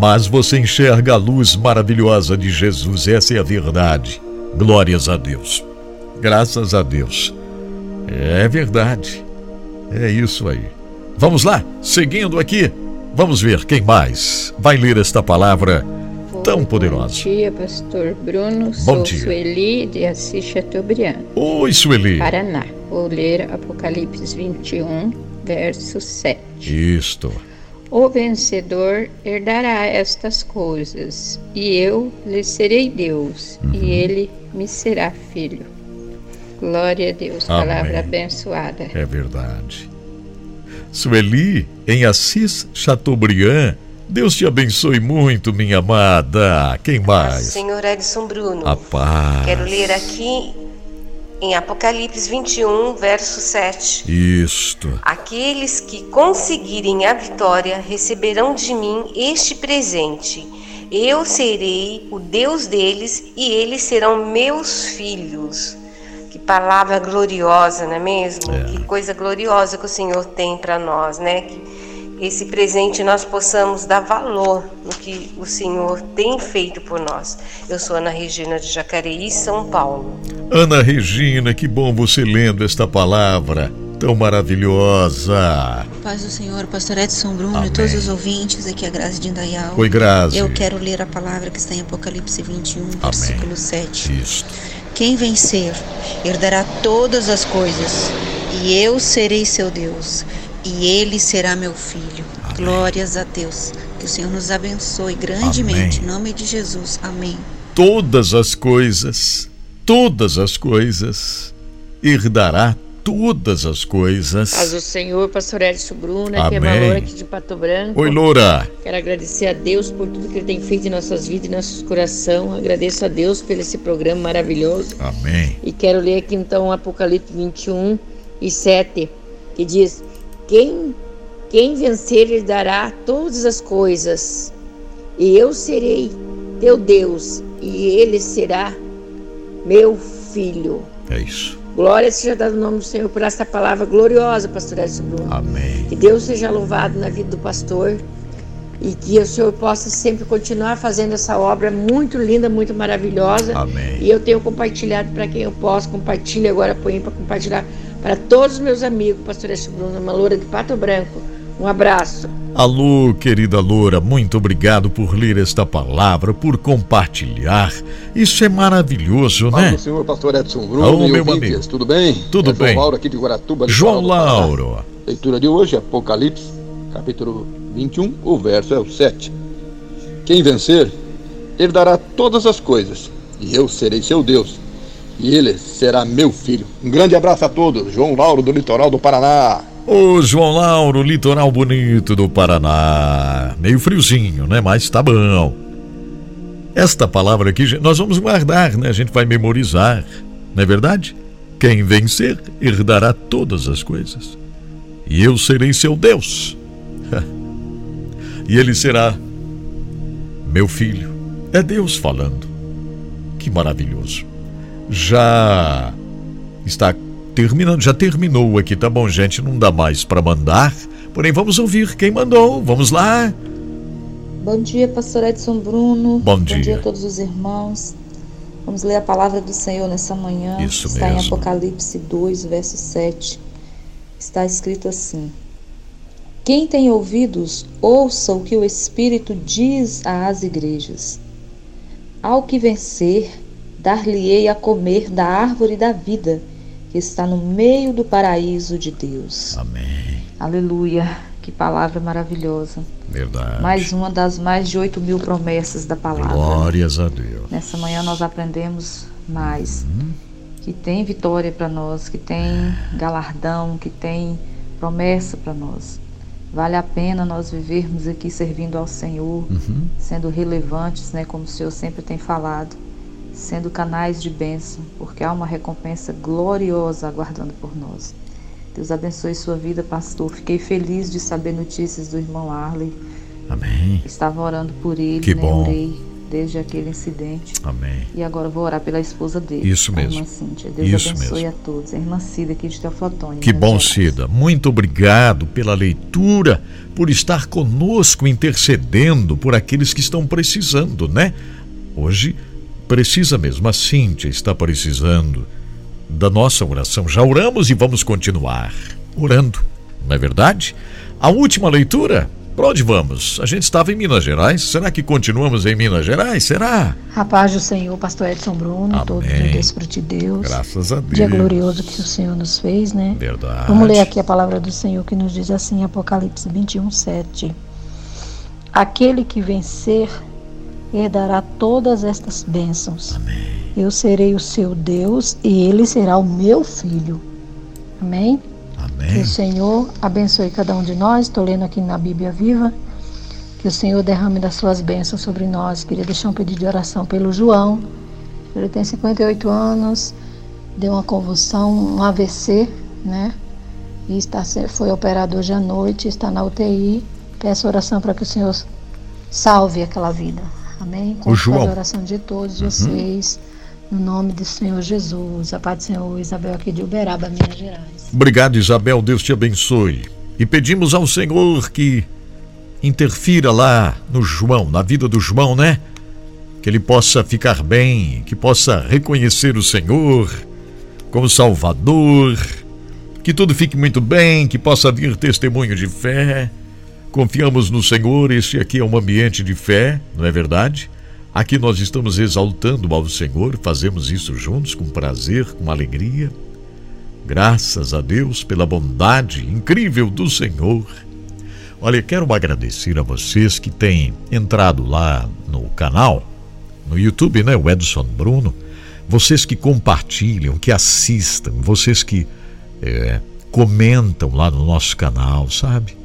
mas você enxerga a luz maravilhosa de Jesus. Essa é a verdade. Glórias a Deus. Graças a Deus. É verdade. É isso aí. Vamos lá, seguindo aqui. Vamos ver quem mais vai ler esta palavra tão poderosa. Bom dia, pastor Bruno. Bom Sou dia. Sueli de Assis Chateaubriand, Oi, Sueli. Paraná. Vou ler Apocalipse 21, verso 7. Isto. O vencedor herdará estas coisas, e eu lhe serei Deus, Uhum. e ele me será filho. Glória a Deus, Amém. palavra abençoada. É verdade. Sueli, em Assis Chateaubriand, Deus te abençoe muito, minha amada. Quem mais? Senhor Edson Bruno. A paz. Quero ler aqui em Apocalipse 21, verso 7. Isto. Aqueles que conseguirem a vitória receberão de mim este presente. Eu serei o Deus deles e eles serão meus filhos. Palavra gloriosa, não é mesmo? É. Que coisa gloriosa que o Senhor tem para nós, né? Que esse presente nós possamos dar valor no que o Senhor tem feito por nós. Eu sou Ana Regina de Jacareí, São Paulo. Ana Regina, que bom você lendo esta palavra tão maravilhosa. Paz do Senhor, Pastor Edson Bruno Amém. e todos os ouvintes, aqui é a Graça de Indaial. Oi, Grazi. Eu quero ler a palavra que está em Apocalipse 21, versículo 7. Isto. Quem vencer herdará todas as coisas, e eu serei seu Deus, e ele será meu filho. Glórias a Deus. Que o Senhor nos abençoe grandemente. Amém. Em nome de Jesus. Amém. Todas as coisas, todas as coisas, herdará todas as coisas. Paz do Senhor, pastor Edson Bruna, que é Amém. Valor aqui de Pato Branco. Oi, Loura. Quero agradecer a Deus por tudo que Ele tem feito em nossas vidas e nossos corações. Agradeço a Deus por esse programa maravilhoso. Amém. E quero ler aqui então Apocalipse 21 e 7, que diz: Quem, quem vencer lhe dará todas as coisas, e eu serei teu Deus, e ele será meu filho. É isso. Glória seja dada no nome do Senhor por essa palavra gloriosa, pastor Edson Bruno. Amém. Que Deus seja louvado na vida do pastor e que o Senhor possa sempre continuar fazendo essa obra muito linda, muito maravilhosa. Amém. E eu tenho compartilhado para quem eu posso, compartilho agora, põe para compartilhar para todos os meus amigos, pastor Edson Bruno, uma loura de Pato Branco. Um abraço. Alô, querida Loura, muito obrigado por ler esta palavra, por compartilhar. Isso é maravilhoso, Fala né? do senhor pastor Edson Bruno Alô, e meu ouvintes, amigo. tudo bem? Tudo é bem. João Lauro aqui de Guaratuba. João do Paraná. Lauro. Leitura de hoje, Apocalipse, capítulo 21, o verso é o 7. Quem vencer, herdará todas as coisas, e eu serei seu Deus, e ele será meu filho. Um grande abraço a todos. João Lauro, do litoral do Paraná. Ô, João Lauro, litoral bonito do Paraná. Meio friozinho, né? Mas tá bom. Esta palavra aqui nós vamos guardar, né? A gente vai memorizar, não é verdade? Quem vencer herdará todas as coisas. E eu serei seu Deus. e ele será meu filho. É Deus falando. Que maravilhoso. Já está terminando, já terminou aqui, tá bom, gente? Não dá mais para mandar. Porém, vamos ouvir quem mandou. Vamos lá. Bom dia, pastor Edson Bruno. Bom Bom dia. dia a todos os irmãos. Vamos ler a palavra do Senhor nessa manhã. Isso Está em mesmo. Apocalipse 2, verso 7. Está escrito assim: Quem tem ouvidos, ouça o que o Espírito diz às igrejas. Ao que vencer, dar-lhe-ei a comer da árvore da vida, que está no meio do paraíso de Deus. Amém. Aleluia. Que palavra maravilhosa. Verdade. Mais uma das mais de 8 mil promessas da palavra. Glórias a Deus. Nessa manhã nós aprendemos mais Uhum. que tem vitória para nós, que tem galardão, que tem promessa para nós. Vale a pena nós vivermos aqui servindo ao Senhor, Uhum. sendo relevantes, né, como o Senhor sempre tem falado, sendo canais de bênção, porque há uma recompensa gloriosa aguardando por nós. Deus abençoe sua vida, pastor. Fiquei feliz de saber notícias do irmão Arley. Amém. Estava orando por ele, Que né? bom. Orei desde aquele incidente. Amém. E agora vou orar pela esposa dele. Isso mesmo. Irmã Cíntia. Deus Isso abençoe mesmo. a todos. A irmã Cida aqui de Teoflotônio. Que Minas bom, Gerais. Cida. Muito obrigado pela leitura, por estar conosco intercedendo por aqueles que estão precisando, né? Hoje precisa mesmo. A Cíntia está precisando da nossa oração. Já oramos e vamos continuar orando, não é verdade? A última leitura, para onde vamos? A gente estava em Minas Gerais. Será que continuamos em Minas Gerais? Será? A paz do Senhor, pastor Edson Bruno, Amém. todo desfrute de Deus. Graças a Deus. Dia glorioso que o Senhor nos fez, né? Verdade. Vamos ler aqui a palavra do Senhor que nos diz assim, Apocalipse 21, 7. Aquele que vencer herdará todas estas bênçãos. Eu serei o seu Deus e ele será o meu filho. Amém? Que o Senhor abençoe cada um de nós. Estou lendo aqui na Bíblia Viva. Que o Senhor derrame das suas bênçãos sobre nós. Queria deixar um pedido de oração pelo João. Ele tem 58 anos, deu uma convulsão, um AVC, né? E está, foi operado hoje à noite, está na UTI. Peço oração para que o Senhor salve aquela vida. Amém? Com a oração de todos Uhum. vocês. No nome do Senhor Jesus. A paz do Senhor Isabel aqui de Uberaba, Minas Gerais. Obrigado, Isabel. Deus te abençoe. E pedimos ao Senhor que interfira lá no João, na vida do João, né? Que ele possa ficar bem, que possa reconhecer o Senhor como Salvador, que tudo fique muito bem, que possa vir testemunho de fé. Confiamos no Senhor, este aqui é um ambiente de fé, não é verdade? Aqui nós estamos exaltando ao Senhor, fazemos isso juntos com prazer, com alegria. Graças a Deus pela bondade incrível do Senhor. Olha, quero agradecer a vocês que têm entrado lá no canal, no YouTube, né? O Edson Bruno. Vocês que compartilham, que assistam, vocês que é, comentam lá no nosso canal, sabe?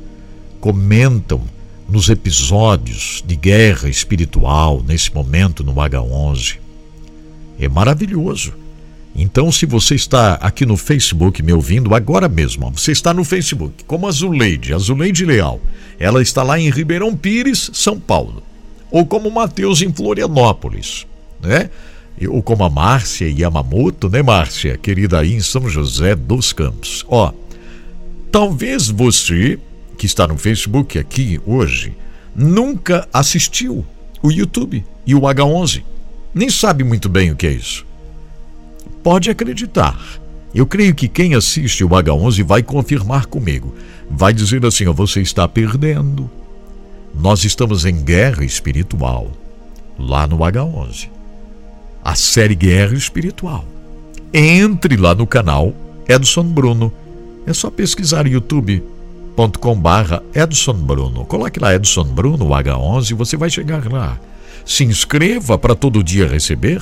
Comentam nos episódios de guerra espiritual, nesse momento no H11. É maravilhoso. Então, se você está aqui no Facebook me ouvindo agora mesmo, você está no Facebook, como Azuleide, Azuleide Leal. Ela está lá em Ribeirão Pires, São Paulo. Ou como Mateus em Florianópolis, né? Ou como a Márcia Yamamoto, né, Márcia? Querida aí em São José dos Campos. Ó, talvez você que está no Facebook aqui hoje nunca assistiu o YouTube e o H11. Nem sabe muito bem o que é isso. Pode acreditar. Eu creio que quem assiste o H11 vai confirmar comigo. Vai dizer assim: ó, você está perdendo. Nós estamos em guerra espiritual. Lá no H11. A série Guerra Espiritual. Entre lá no canal Edson Bruno. É só pesquisar youtube.com barra Edson Bruno. Coloque lá Edson Bruno H11 e você vai chegar lá. Se inscreva para todo dia receber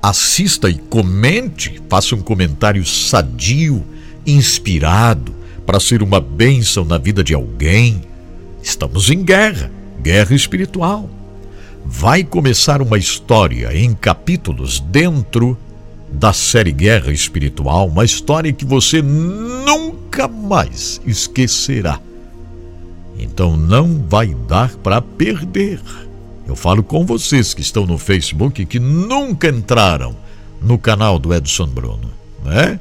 assista e comente, faça um comentário sadio, inspirado, para ser uma bênção na vida de alguém. Estamos em guerra, guerra espiritual. Vai começar uma história em capítulos dentro da série Guerra Espiritual, uma história que você nunca mais esquecerá. Então não vai dar para perder. Eu falo com vocês que estão no Facebook que nunca entraram no canal do Edson Bruno, né?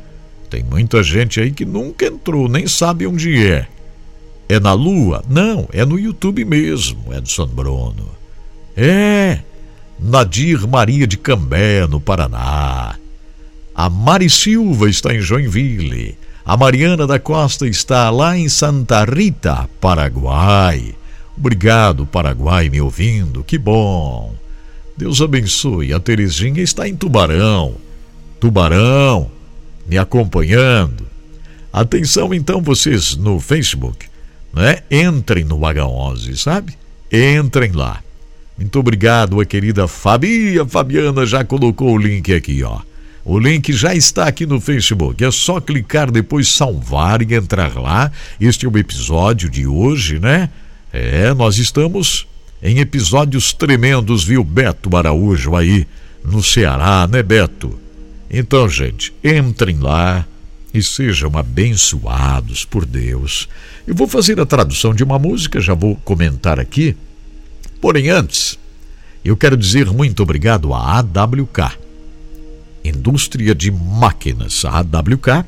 Tem muita gente aí que nunca entrou, nem sabe onde é. É na Lua? Não, é no YouTube mesmo, Edson Bruno. É, Nadir Maria de Cambé, no Paraná. A Mari Silva está em Joinville. A Mariana da Costa está lá em Santa Rita, Paraguai. Obrigado, Paraguai, me ouvindo. Que bom. Deus abençoe. A Terezinha está em Tubarão. Tubarão, me acompanhando. Atenção, então, vocês no Facebook, né? Entrem no H11, sabe? Entrem lá. Muito obrigado, a querida Fabi. A Fabiana já colocou o link aqui, ó. O link já está aqui no Facebook. É só clicar depois salvar e entrar lá. Este é o episódio de hoje, né? É, nós estamos em episódios tremendos, viu, Beto Araújo aí no Ceará, né, Beto? Então, gente, entrem lá e sejam abençoados por Deus. Eu vou fazer a tradução de uma música, já vou comentar aqui. Porém, antes, eu quero dizer muito obrigado à AWK, Indústria de Máquinas. A AWK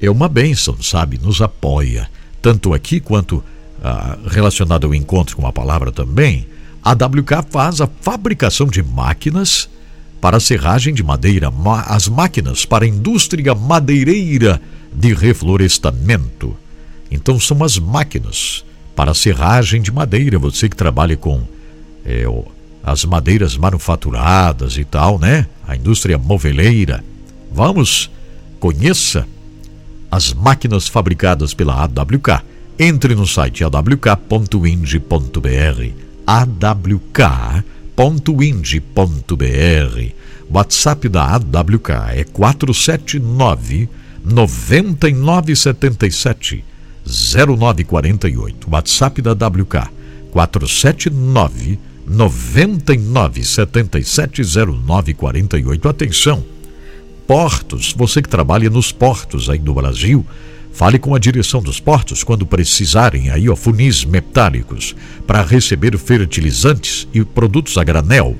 é uma bênção, sabe? Nos apoia, tanto aqui quanto ah, relacionado ao encontro com a palavra também. A AWK faz a fabricação de máquinas para serragem de madeira, ma- as máquinas para a indústria madeireira de reflorestamento. Então são as máquinas para serragem de madeira. Você que trabalha com é, as madeiras manufaturadas e tal, né? A indústria moveleira. Vamos, conheça as máquinas fabricadas pela AWK. Entre no site awk.ind.br. awk.ind.br. WhatsApp da AWK é 479 9977 0948. WhatsApp da WK 479 9977 0948. Atenção! Portos, você que trabalha nos portos aí do Brasil, fale com a direção dos portos quando precisarem aí, ó, funis metálicos para receber fertilizantes e produtos a granel.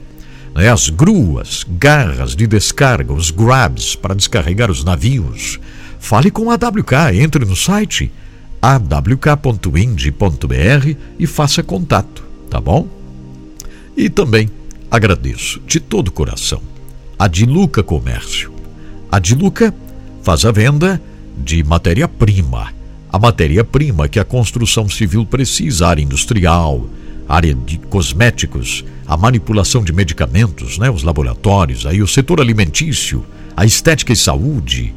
Né? As gruas, garras de descarga, os grabs para descarregar os navios. Fale com a AWK, entre no site awk.ind.br e faça contato, tá bom? E também agradeço de todo o coração a Diluca Comércio. A Diluca faz a venda de matéria-prima. A matéria-prima que a construção civil precisa, área industrial, área de cosméticos, a manipulação de medicamentos, né, os laboratórios, aí o setor alimentício, a estética e saúde,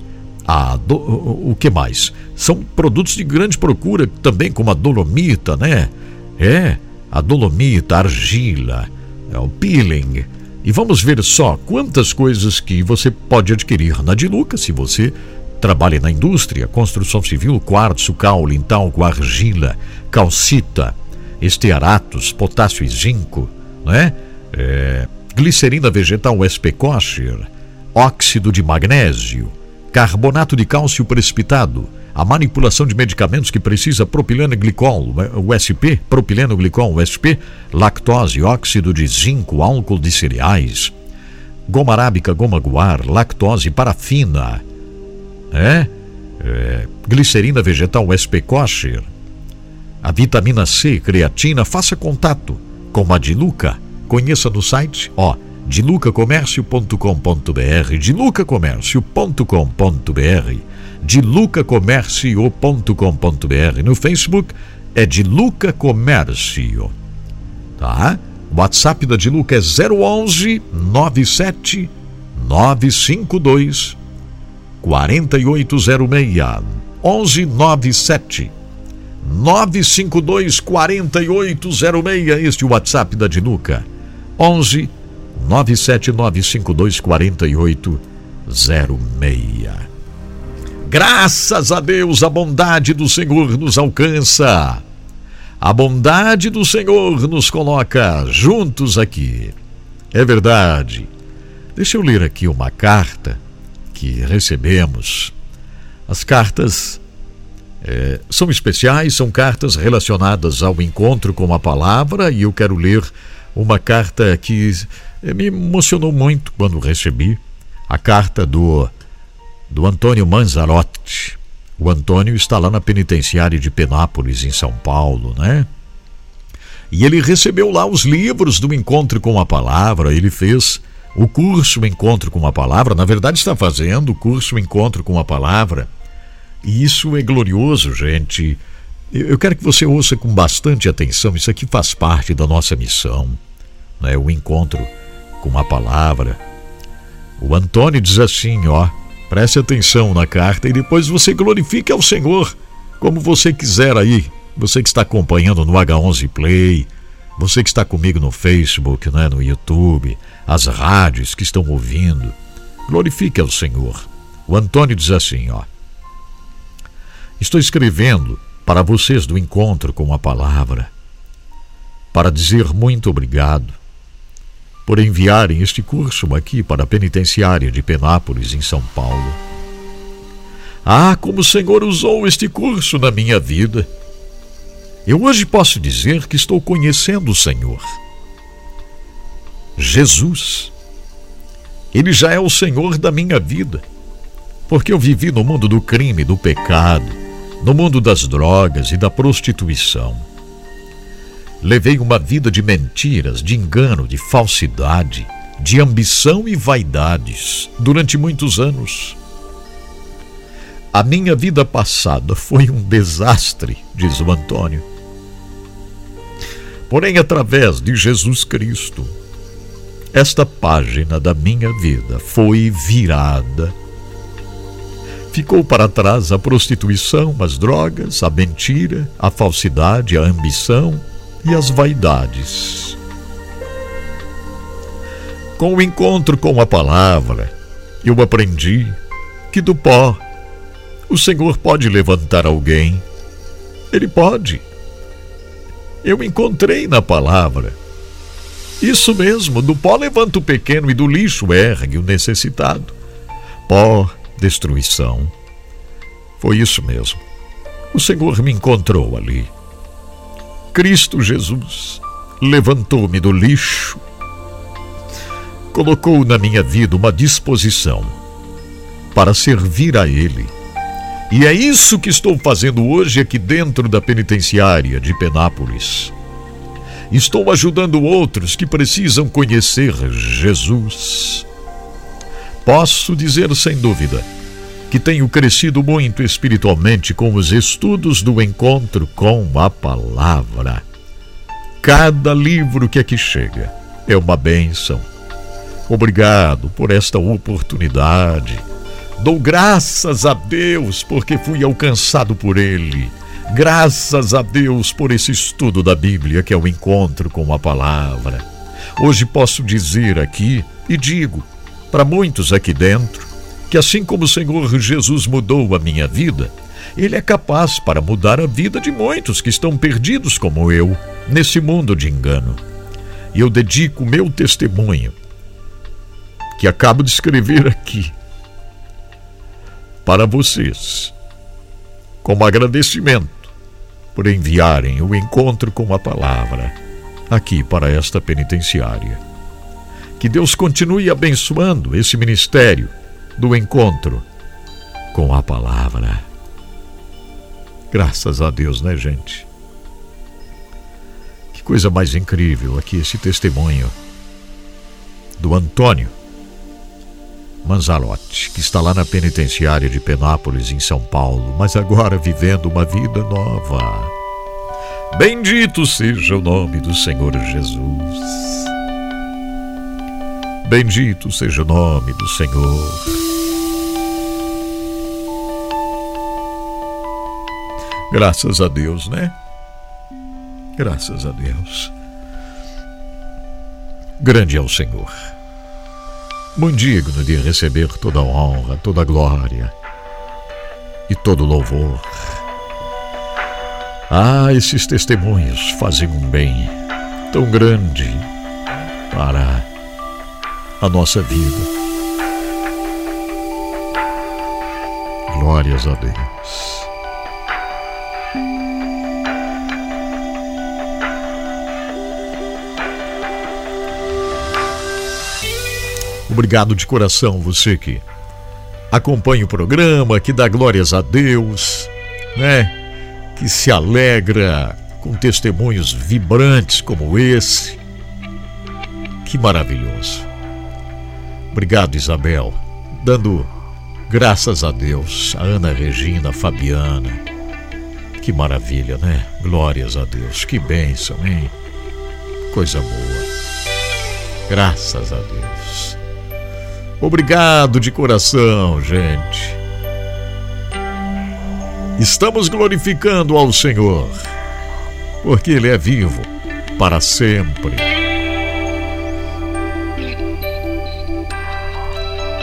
a do, o, o que mais? São produtos de grande procura também, como a dolomita, né? É, a dolomita, a argila, é, o peeling. E vamos ver só quantas coisas que você pode adquirir na Diluca se você trabalha na indústria, construção civil, quartzo, caule, talco, argila, calcita, estearatos, potássio e zinco, né? É, glicerina vegetal SP kosher, óxido de magnésio, carbonato de cálcio precipitado, a manipulação de medicamentos que precisa propileno glicol, USP, propileno glicol, USP, lactose, óxido de zinco, álcool de cereais, goma arábica, goma guar, lactose, parafina, é? é glicerina vegetal SP kosher, a vitamina C, creatina, faça contato com a Diluca. Conheça no site, ó, dilucacomércio.com.br, dilucacomércio.com.br, dilucacomércio.com.br. No Facebook é Diluca Comércio. Tá? O WhatsApp da Diluca é 011 97 952 4806 1197 952 4806 este é o WhatsApp da Diluca 11 97952 4806 Graças a Deus a bondade do Senhor nos alcança. A bondade do Senhor nos coloca juntos aqui. É verdade. Deixa eu ler aqui uma carta que recebemos. As cartas é, são especiais, são cartas relacionadas ao encontro com a palavra e eu quero ler uma carta que me emocionou muito quando recebi a carta do, do Antônio Manzarotti. O Antônio está lá na penitenciária de Penápolis, em São Paulo, né? E ele recebeu lá os livros do Encontro com a Palavra, ele fez o curso Encontro com a Palavra, na verdade está fazendo o curso Encontro com a Palavra e isso é glorioso, gente. Eu quero que você ouça com bastante atenção, isso aqui faz parte da nossa missão, né? o encontro com palavra. O Antônio diz assim: ó, preste atenção na carta e depois você glorifique ao Senhor, como você quiser aí. Você que está acompanhando no H11 Play, você que está comigo no Facebook, né, no YouTube, as rádios que estão ouvindo, glorifique ao Senhor. O Antônio diz assim: ó. Estou escrevendo para vocês do encontro com a palavra, para dizer muito obrigado por enviarem este curso aqui para a penitenciária de Penápolis, em São Paulo. Ah, como o Senhor usou este curso na minha vida! Eu hoje posso dizer que estou conhecendo o Senhor. Jesus. Ele já é o Senhor da minha vida, porque eu vivi no mundo do crime, do pecado no mundo das drogas e da prostituição. Levei uma vida de mentiras, de engano, de falsidade, de ambição e vaidades durante muitos anos. A minha vida passada foi um desastre, diz o Antônio. Porém, através de Jesus Cristo, esta página da minha vida foi virada Ficou para trás a prostituição, as drogas, a mentira, a falsidade, a ambição e as vaidades. Com o encontro com a palavra, eu aprendi que do pó o Senhor pode levantar alguém. Ele pode. Eu encontrei na palavra. Isso mesmo, do pó levanta o pequeno e do lixo ergue o necessitado. Pó destruição. Foi isso mesmo. O Senhor me encontrou ali. Cristo Jesus levantou-me do lixo, colocou na minha vida uma disposição para servir a Ele. E é isso que estou fazendo hoje aqui dentro da penitenciária de Penápolis. Estou ajudando outros que precisam conhecer Jesus. Posso dizer sem dúvida que tenho crescido muito espiritualmente com os estudos do encontro com a palavra. Cada livro que aqui chega é uma bênção. Obrigado por esta oportunidade. Dou graças a Deus porque fui alcançado por Ele. Graças a Deus por esse estudo da Bíblia que é o encontro com a palavra. Hoje posso dizer aqui e digo para muitos aqui dentro que assim como o Senhor Jesus mudou a minha vida, ele é capaz para mudar a vida de muitos que estão perdidos como eu nesse mundo de engano. E eu dedico meu testemunho, que acabo de escrever aqui, para vocês, como agradecimento por enviarem o encontro com a palavra aqui para esta penitenciária. Que Deus continue abençoando esse ministério do encontro com a palavra. Graças a Deus, né, gente? Que coisa mais incrível aqui esse testemunho do Antônio Manzalotti, que está lá na penitenciária de Penápolis, em São Paulo, mas agora vivendo uma vida nova. Bendito seja o nome do Senhor Jesus. Bendito seja o nome do Senhor. Graças a Deus, né? Graças a Deus. Grande é o Senhor. Bom digno de receber toda honra, toda a glória e todo louvor. Ah, esses testemunhos fazem um bem tão grande para a nossa vida. Glórias a Deus. Obrigado de coração você que acompanha o programa, que dá glórias a Deus, né? Que se alegra com testemunhos vibrantes como esse. Que maravilhoso. Obrigado, Isabel, dando graças a Deus, a Ana Regina, a Fabiana. Que maravilha, né? Glórias a Deus. Que bênção, hein? Coisa boa. Graças a Deus. Obrigado de coração, gente. Estamos glorificando ao Senhor, porque Ele é vivo para sempre.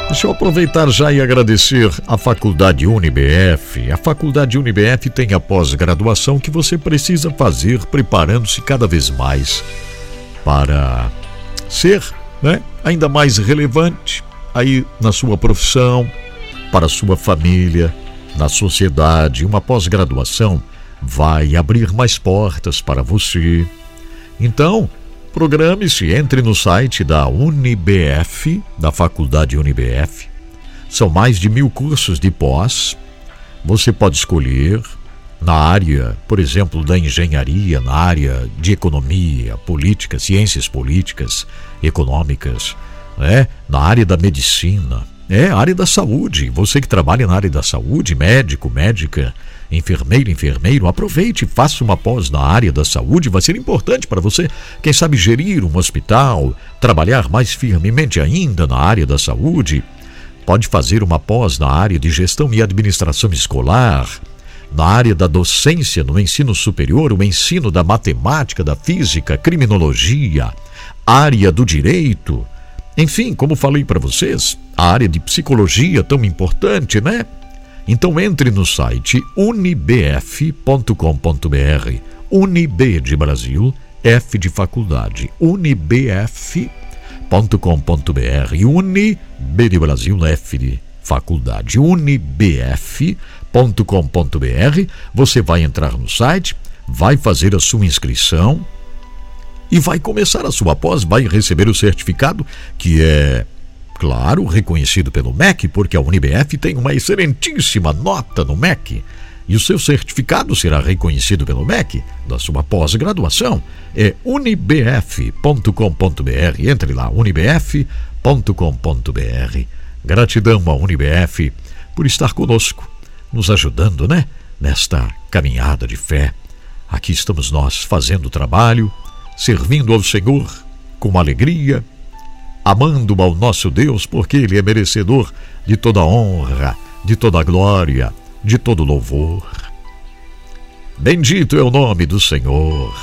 Deixa eu aproveitar já e agradecer à Faculdade UniBF. A Faculdade UniBF tem a pós-graduação que você precisa fazer preparando-se cada vez mais para ser né, ainda mais relevante aí na sua profissão, para sua família, na sociedade. Uma pós-graduação vai abrir mais portas para você. Então, programe-se, entre no site da UniBF, da Faculdade UniBF. São mais de mil cursos de pós. Você pode escolher na área, por exemplo, da engenharia, na área de economia, política, ciências políticas, econômicas né? na área da medicina, é área da saúde. Você que trabalha na área da saúde, médico, médica, enfermeiro, enfermeiro, aproveite e faça uma pós na área da saúde, vai ser importante para você, quem sabe gerir um hospital, trabalhar mais firmemente ainda na área da saúde. Pode fazer uma pós na área de gestão e administração escolar, na área da docência no ensino superior, o ensino da matemática, da física, criminologia, área do direito, enfim, como falei para vocês, a área de psicologia tão importante, né? Então entre no site unibf.com.br, Unib de Brasil, F de faculdade, unibf.com.br, Unib de Brasil, F de faculdade, unibf.com.br. Você vai entrar no site, vai fazer a sua inscrição, e vai começar a sua pós, vai receber o certificado que é claro, reconhecido pelo MEC, porque a UniBF tem uma excelentíssima nota no MEC. E o seu certificado será reconhecido pelo MEC da sua pós-graduação. É unibf.com.br. Entre lá, unibf.com.br. Gratidão à Unibf por estar conosco, nos ajudando, né? Nesta caminhada de fé. Aqui estamos nós fazendo o trabalho servindo ao Senhor com alegria, amando ao nosso Deus, porque Ele é merecedor de toda honra, de toda glória, de todo louvor. Bendito é o nome do Senhor.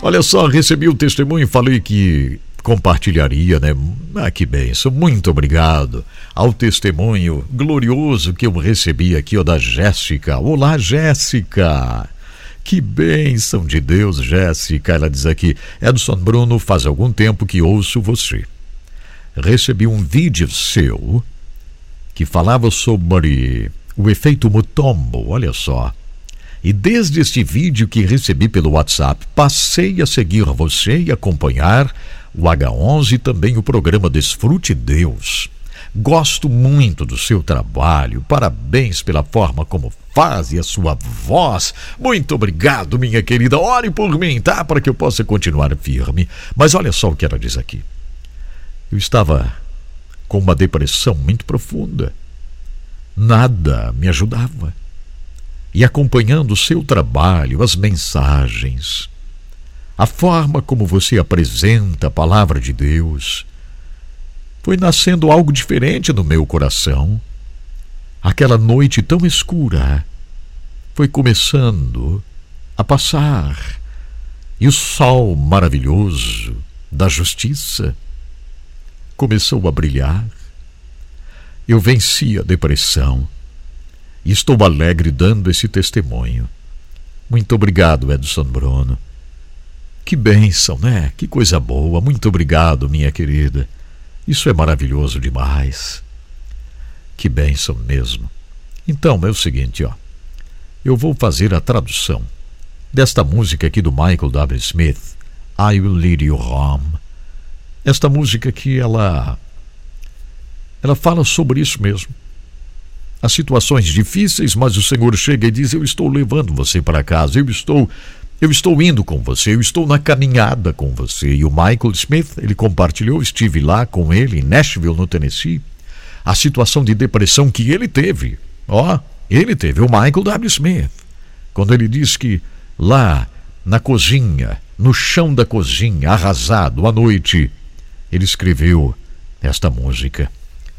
Olha só, recebi o testemunho e falei que compartilharia, né? Ah, que benção. Muito obrigado ao testemunho glorioso que eu recebi aqui, ó, da Jéssica. Olá, Jéssica. Que bênção de Deus, Jéssica. Ela diz aqui: Edson Bruno, faz algum tempo que ouço você. Recebi um vídeo seu que falava sobre o efeito Mutombo, olha só. E desde este vídeo que recebi pelo WhatsApp, passei a seguir você e acompanhar o H11 e também o programa Desfrute Deus. Gosto muito do seu trabalho. Parabéns pela forma como faz e a sua voz. Muito obrigado, minha querida. Ore por mim, tá? Para que eu possa continuar firme. Mas olha só o que ela diz aqui. Eu estava com uma depressão muito profunda. Nada me ajudava. E acompanhando o seu trabalho, as mensagens, a forma como você apresenta a palavra de Deus, foi nascendo algo diferente no meu coração. Aquela noite tão escura foi começando a passar e o sol maravilhoso da justiça começou a brilhar. Eu venci a depressão e estou alegre dando esse testemunho. Muito obrigado, Edson Bruno. Que bênção, né? Que coisa boa. Muito obrigado, minha querida. Isso é maravilhoso demais. Que bênção mesmo. Então, é o seguinte, ó. Eu vou fazer a tradução desta música aqui do Michael W. Smith, I Will Lead You Home. Esta música aqui, ela ela fala sobre isso mesmo. As situações difíceis, mas o Senhor chega e diz: Eu estou levando você para casa, eu estou eu estou indo com você, eu estou na caminhada com você. E o Michael Smith, ele compartilhou, estive lá com ele em Nashville, no Tennessee, a situação de depressão que ele teve. Ó, ele teve, o Michael W. Smith. Quando ele diz que lá na cozinha, no chão da cozinha, arrasado à noite, ele escreveu esta música.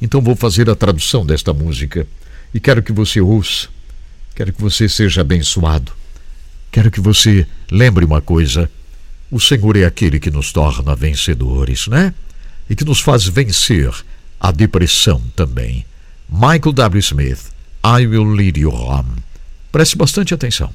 Então vou fazer a tradução desta música e quero que você ouça, quero que você seja abençoado. Quero que você lembre uma coisa: o Senhor é aquele que nos torna vencedores, né? E que nos faz vencer a depressão também. Michael W. Smith, I Will Lead You Home. Preste bastante atenção.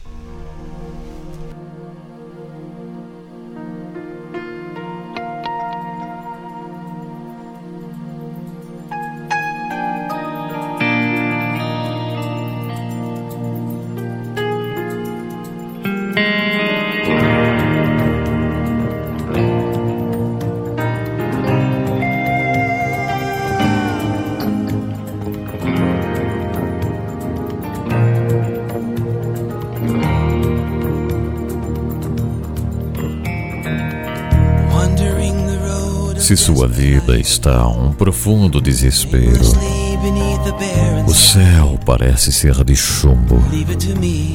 Se sua vida está um profundo desespero, o céu parece ser de chumbo.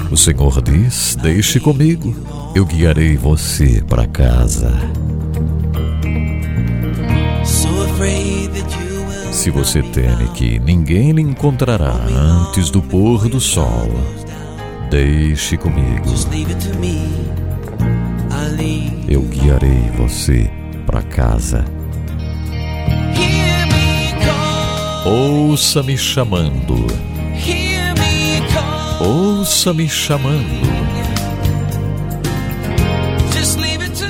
O Senhor diz: Deixe comigo, eu guiarei você para casa. Se você teme que ninguém lhe encontrará antes do pôr do sol, deixe comigo. Eu guiarei você para casa. Ouça-me chamando. Ouça-me chamando.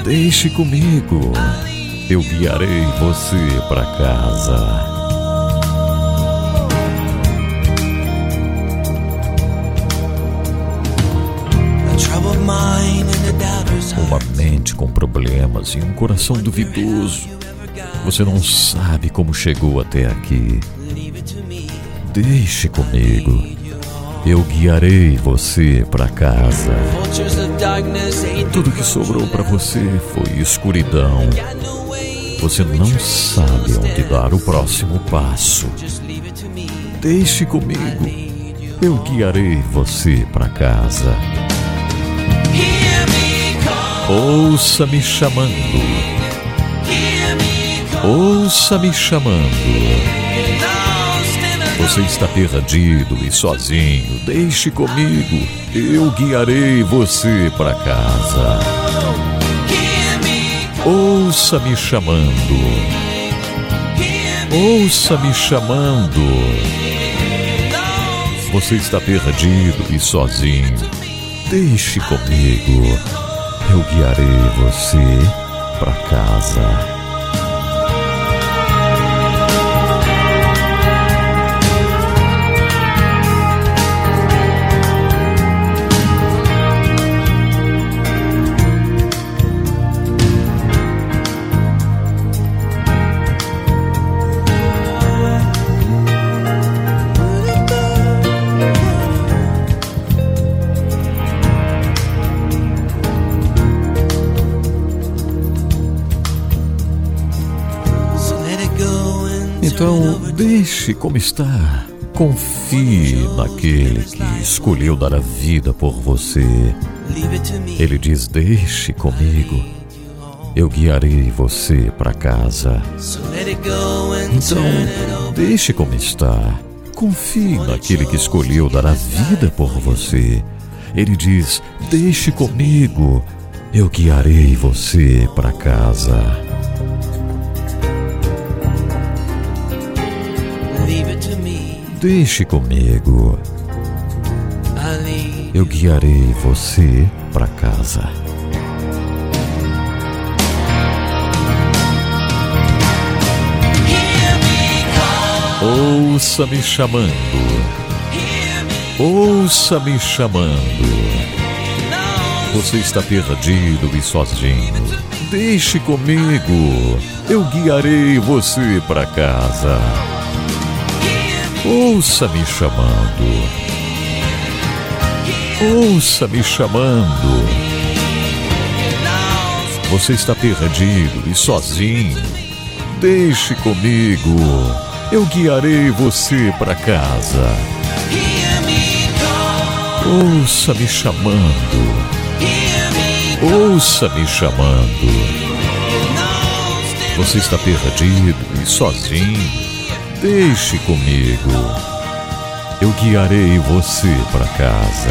Deixe comigo. Eu guiarei você para casa. Uma mente com problemas e um coração duvidoso. Você não sabe como chegou até aqui. Deixe comigo. Eu guiarei você para casa. Tudo que sobrou para você foi escuridão. Você não sabe onde dar o próximo passo. Deixe comigo. Eu guiarei você para casa. Ouça-me chamando. Ouça-me chamando. Você está perdido e sozinho. Deixe comigo. Eu guiarei você para casa. Ouça me chamando. Ouça me chamando. Você está perdido e sozinho. Deixe comigo. Eu guiarei você para casa. Então, deixe como está. Confie naquele que escolheu dar a vida por você. Ele diz: Deixe comigo. Eu guiarei você para casa. Então, deixe como está. Confie naquele que escolheu dar a vida por você. Ele diz: Deixe comigo. Eu guiarei você para casa. Deixe comigo. Eu guiarei você para casa. Ouça me chamando. Ouça me chamando. Você está perdido e sozinho. Deixe comigo. Eu guiarei você para casa. Ouça me chamando. Ouça me chamando. Você está perdido e sozinho. Deixe comigo. Eu guiarei você para casa. Ouça me chamando. Ouça me chamando. Você está perdido e sozinho. Deixe comigo. Eu guiarei você para casa.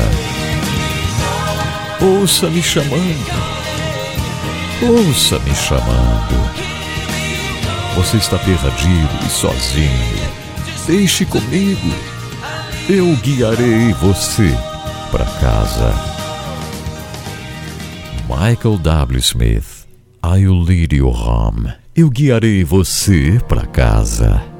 Ouça me chamando. Ouça me chamando. Você está perdido e sozinho. Deixe comigo. Eu guiarei você para casa. Michael W. Smith. I'll lead you home. Eu guiarei você para casa.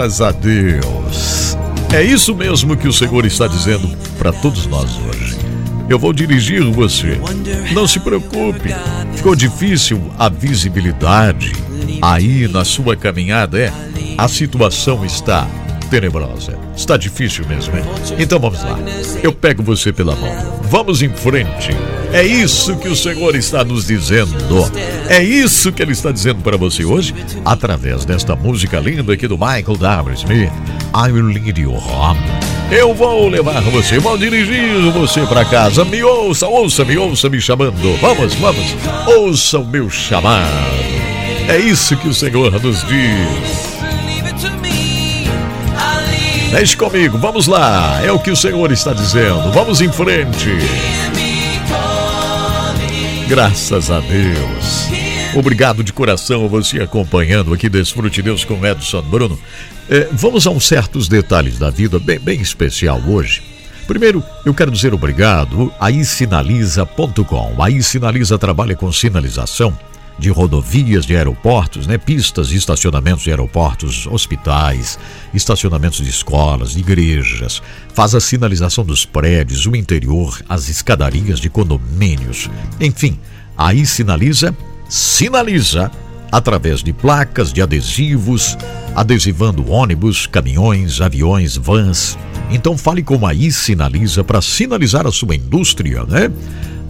Graças a Deus. É isso mesmo que o Senhor está dizendo para todos nós hoje. Eu vou dirigir você. Não se preocupe. Ficou difícil a visibilidade aí na sua caminhada, é? A situação está tenebrosa. Está difícil mesmo, é? Então vamos lá. Eu pego você pela mão. Vamos em frente. É isso que o Senhor está nos dizendo. É isso que Ele está dizendo para você hoje, através desta música linda aqui do Michael W. Smith. I will lead you home. Eu vou levar você, vou dirigir você para casa. Me ouça, ouça, me ouça me chamando. Vamos, vamos. Ouça o meu chamado. É isso que o Senhor nos diz. Mexe comigo, vamos lá. É o que o Senhor está dizendo. Vamos em frente. Graças a Deus. Obrigado de coração você acompanhando aqui Desfrute Deus com Edson Bruno. É, vamos a uns certos detalhes da vida bem, bem especial hoje. Primeiro, eu quero dizer obrigado a isinaliza.com. A iSinaliza trabalha com sinalização de rodovias, de aeroportos, né, pistas estacionamentos de aeroportos, hospitais, estacionamentos de escolas, de igrejas. Faz a sinalização dos prédios, o interior, as escadarias de condomínios. Enfim, aí sinaliza, sinaliza através de placas, de adesivos, adesivando ônibus, caminhões, aviões, vans. Então fale com a I Sinaliza para sinalizar a sua indústria, né?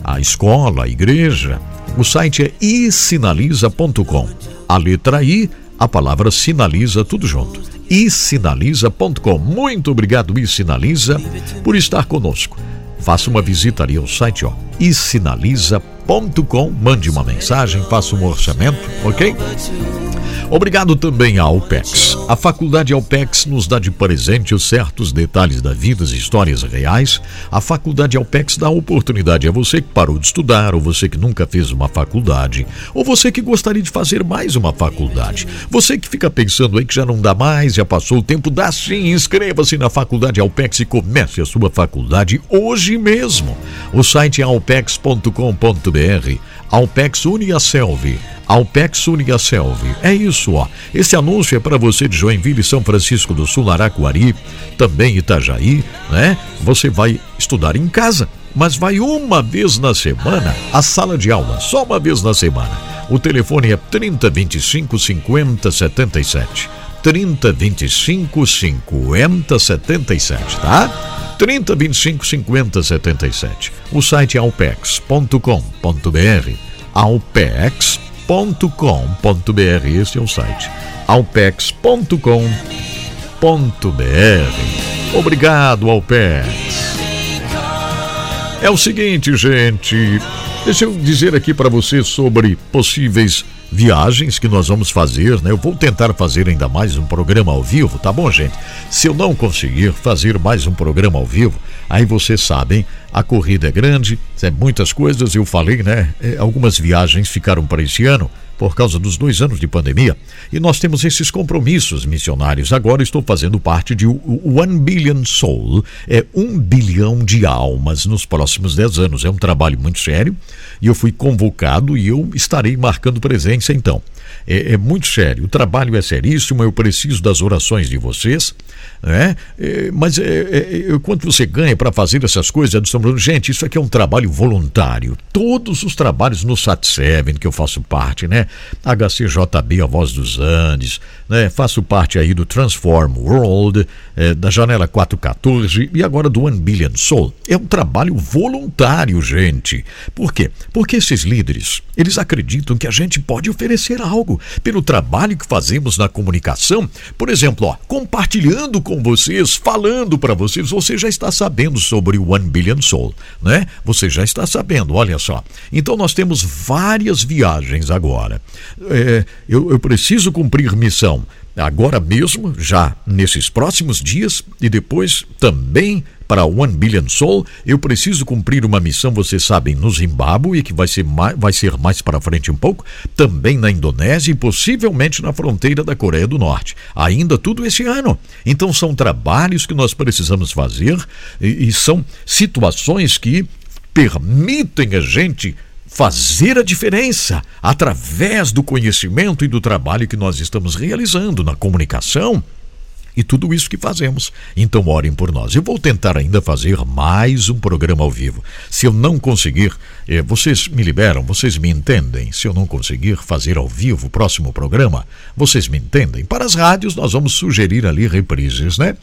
A escola, a igreja, o site é isinaliza.com. A letra I, a palavra sinaliza, tudo junto. isinaliza.com. Muito obrigado, iSinaliza, por estar conosco. Faça uma visita ali ao site, ó, isinaliza.com. Mande uma mensagem, faça um orçamento, ok? Obrigado também à Alpex. A Faculdade Alpex nos dá de presente os certos detalhes da vida e histórias reais. A Faculdade Alpex dá oportunidade a você que parou de estudar, ou você que nunca fez uma faculdade, ou você que gostaria de fazer mais uma faculdade. Você que fica pensando aí que já não dá mais, já passou o tempo, dá sim. Inscreva-se na Faculdade Alpex e comece a sua faculdade hoje mesmo. O site é alpex.com.br. Alpex une a Selvi. Alpex une a É isso, ó. Esse anúncio é para você de Joinville, São Francisco do Sul, Araquari, também Itajaí, né? Você vai estudar em casa, mas vai uma vez na semana à sala de aula, só uma vez na semana. O telefone é 3025 5077. 3025 5077, tá? 30 25 50 77. O site é alpex.com.br. alpex.com.br. Esse é o site. alpex.com.br. Obrigado, Alpex. É o seguinte, gente. Deixa eu dizer aqui para você sobre possíveis viagens que nós vamos fazer, né? Eu vou tentar fazer ainda mais um programa ao vivo, tá bom, gente? Se eu não conseguir fazer mais um programa ao vivo, aí vocês sabem, a corrida é grande, é muitas coisas, eu falei, né? É, algumas viagens ficaram para esse ano por causa dos dois anos de pandemia e nós temos esses compromissos missionários. Agora estou fazendo parte de One Billion Soul, é um bilhão de almas nos próximos dez anos. É um trabalho muito sério e eu fui convocado e eu estarei marcando presença então. É, é, muito sério, o trabalho é seríssimo, eu preciso das orações de vocês, né? É, mas é, é, é quanto você ganha para fazer essas coisas, Edson Bruno? Gente, isso aqui é um trabalho voluntário. Todos os trabalhos no SAT7, que eu faço parte, né? HCJB, a Voz dos Andes, né? Faço parte aí do Transform World, é, da Janela 414 e agora do One Billion Soul. É um trabalho voluntário, gente. Por quê? Porque esses líderes, eles acreditam que a gente pode oferecer algo pelo trabalho que fazemos na comunicação. Por exemplo, ó, compartilhando com vocês, falando para vocês, você já está sabendo sobre o One Billion Soul, né? Você já está sabendo, olha só. Então nós temos várias viagens agora. É, eu, eu preciso cumprir missão agora mesmo, já nesses próximos dias e depois também para One Billion Soul, eu preciso cumprir uma missão, vocês sabem, no Zimbábue, que vai ser mais, vai ser mais para frente um pouco, também na Indonésia e possivelmente na fronteira da Coreia do Norte. Ainda tudo esse ano. Então são trabalhos que nós precisamos fazer e, e são situações que permitem a gente fazer a diferença através do conhecimento e do trabalho que nós estamos realizando na comunicação e tudo isso que fazemos. Então orem por nós. Eu vou tentar ainda fazer mais um programa ao vivo. Se eu não conseguir, eh, vocês me liberam, vocês me entendem. Se eu não conseguir fazer ao vivo o próximo programa, vocês me entendem. Para as rádios, nós vamos sugerir ali reprises, né?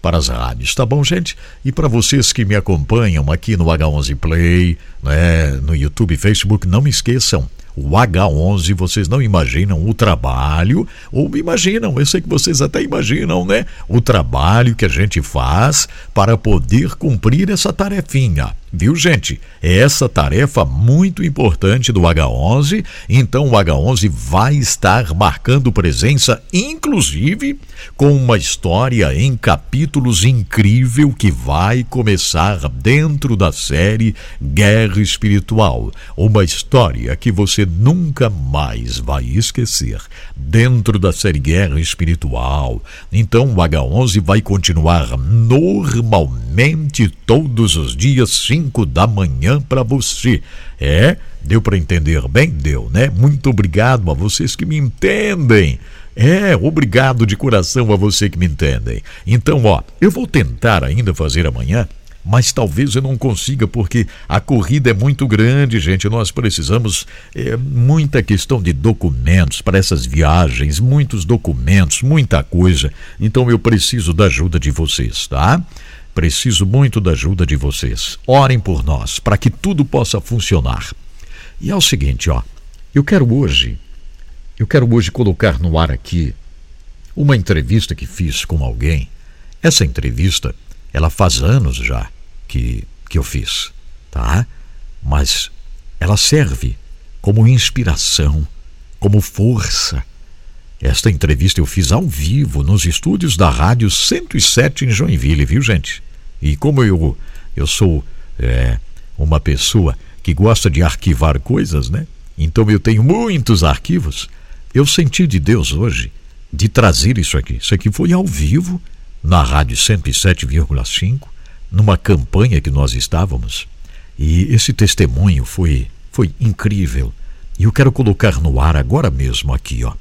Para as rádios, tá bom, gente? E para vocês que me acompanham aqui no H11 Play, né, no YouTube e Facebook, não me esqueçam o H11, vocês não imaginam o trabalho, ou imaginam, eu sei que vocês até imaginam, né? O trabalho que a gente faz para poder cumprir essa tarefinha. Viu, gente? É essa tarefa muito importante do H11. Então, o H11 vai estar marcando presença, inclusive com uma história em capítulos incrível que vai começar dentro da série Guerra Espiritual. Uma história que você nunca mais vai esquecer. Dentro da série Guerra Espiritual. Então, o H11 vai continuar normalmente todos os dias, 5 da manhã, para você. É? Deu para entender bem? Deu, né? Muito obrigado a vocês que me entendem. É, obrigado de coração a você que me entendem. Então, ó, eu vou tentar ainda fazer amanhã, mas talvez eu não consiga porque a corrida é muito grande, gente. Nós precisamos é, muita questão de documentos para essas viagens, muitos documentos, muita coisa. Então eu preciso da ajuda de vocês, tá? Preciso muito da ajuda de vocês. Orem por nós para que tudo possa funcionar. E é o seguinte, ó. Eu quero hoje, eu quero hoje colocar no ar aqui uma entrevista que fiz com alguém. Essa entrevista, ela faz anos já que, que eu fiz, tá? Mas ela serve como inspiração, como força. Esta entrevista eu fiz ao vivo nos estúdios da Rádio 107 em Joinville, viu, gente? E como eu, eu sou é, uma pessoa que gosta de arquivar coisas, né? Então eu tenho muitos arquivos. Eu senti de Deus hoje de trazer isso aqui. Isso aqui foi ao vivo na Rádio 107,5, numa campanha que nós estávamos. E esse testemunho foi, foi incrível. E eu quero colocar no ar agora mesmo aqui, ó.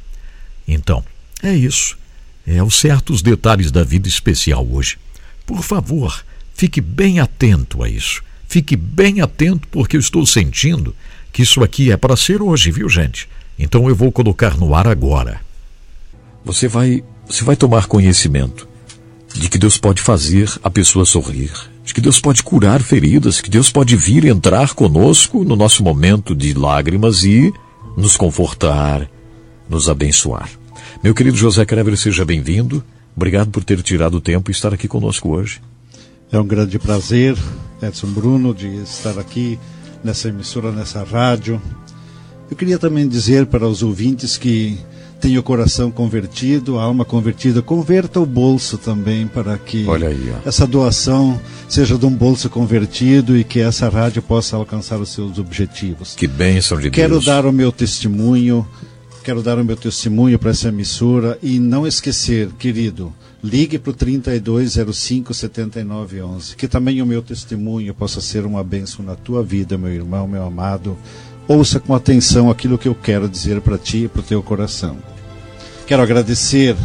Então, é isso. É os certos detalhes da vida especial hoje. Por favor, fique bem atento a isso. Fique bem atento porque eu estou sentindo que isso aqui é para ser hoje, viu, gente? Então eu vou colocar no ar agora. Você vai, você vai tomar conhecimento de que Deus pode fazer a pessoa sorrir, de que Deus pode curar feridas, que Deus pode vir entrar conosco no nosso momento de lágrimas e nos confortar, nos abençoar. Meu querido José Crever, seja bem-vindo. Obrigado por ter tirado o tempo e estar aqui conosco hoje. É um grande prazer, Edson Bruno, de estar aqui nessa emissora, nessa rádio. Eu queria também dizer para os ouvintes que tem o coração convertido, a alma convertida, converta o bolso também para que aí, essa doação seja de um bolso convertido e que essa rádio possa alcançar os seus objetivos. Que bênção de Quero Deus. dar o meu testemunho, quero dar o meu testemunho para essa emissora e não esquecer, querido, ligue para o 3205 7911, que também o meu testemunho possa ser uma bênção na tua vida, meu irmão, meu amado. Ouça com atenção aquilo que eu quero dizer para ti e para o teu coração. Quero agradecer,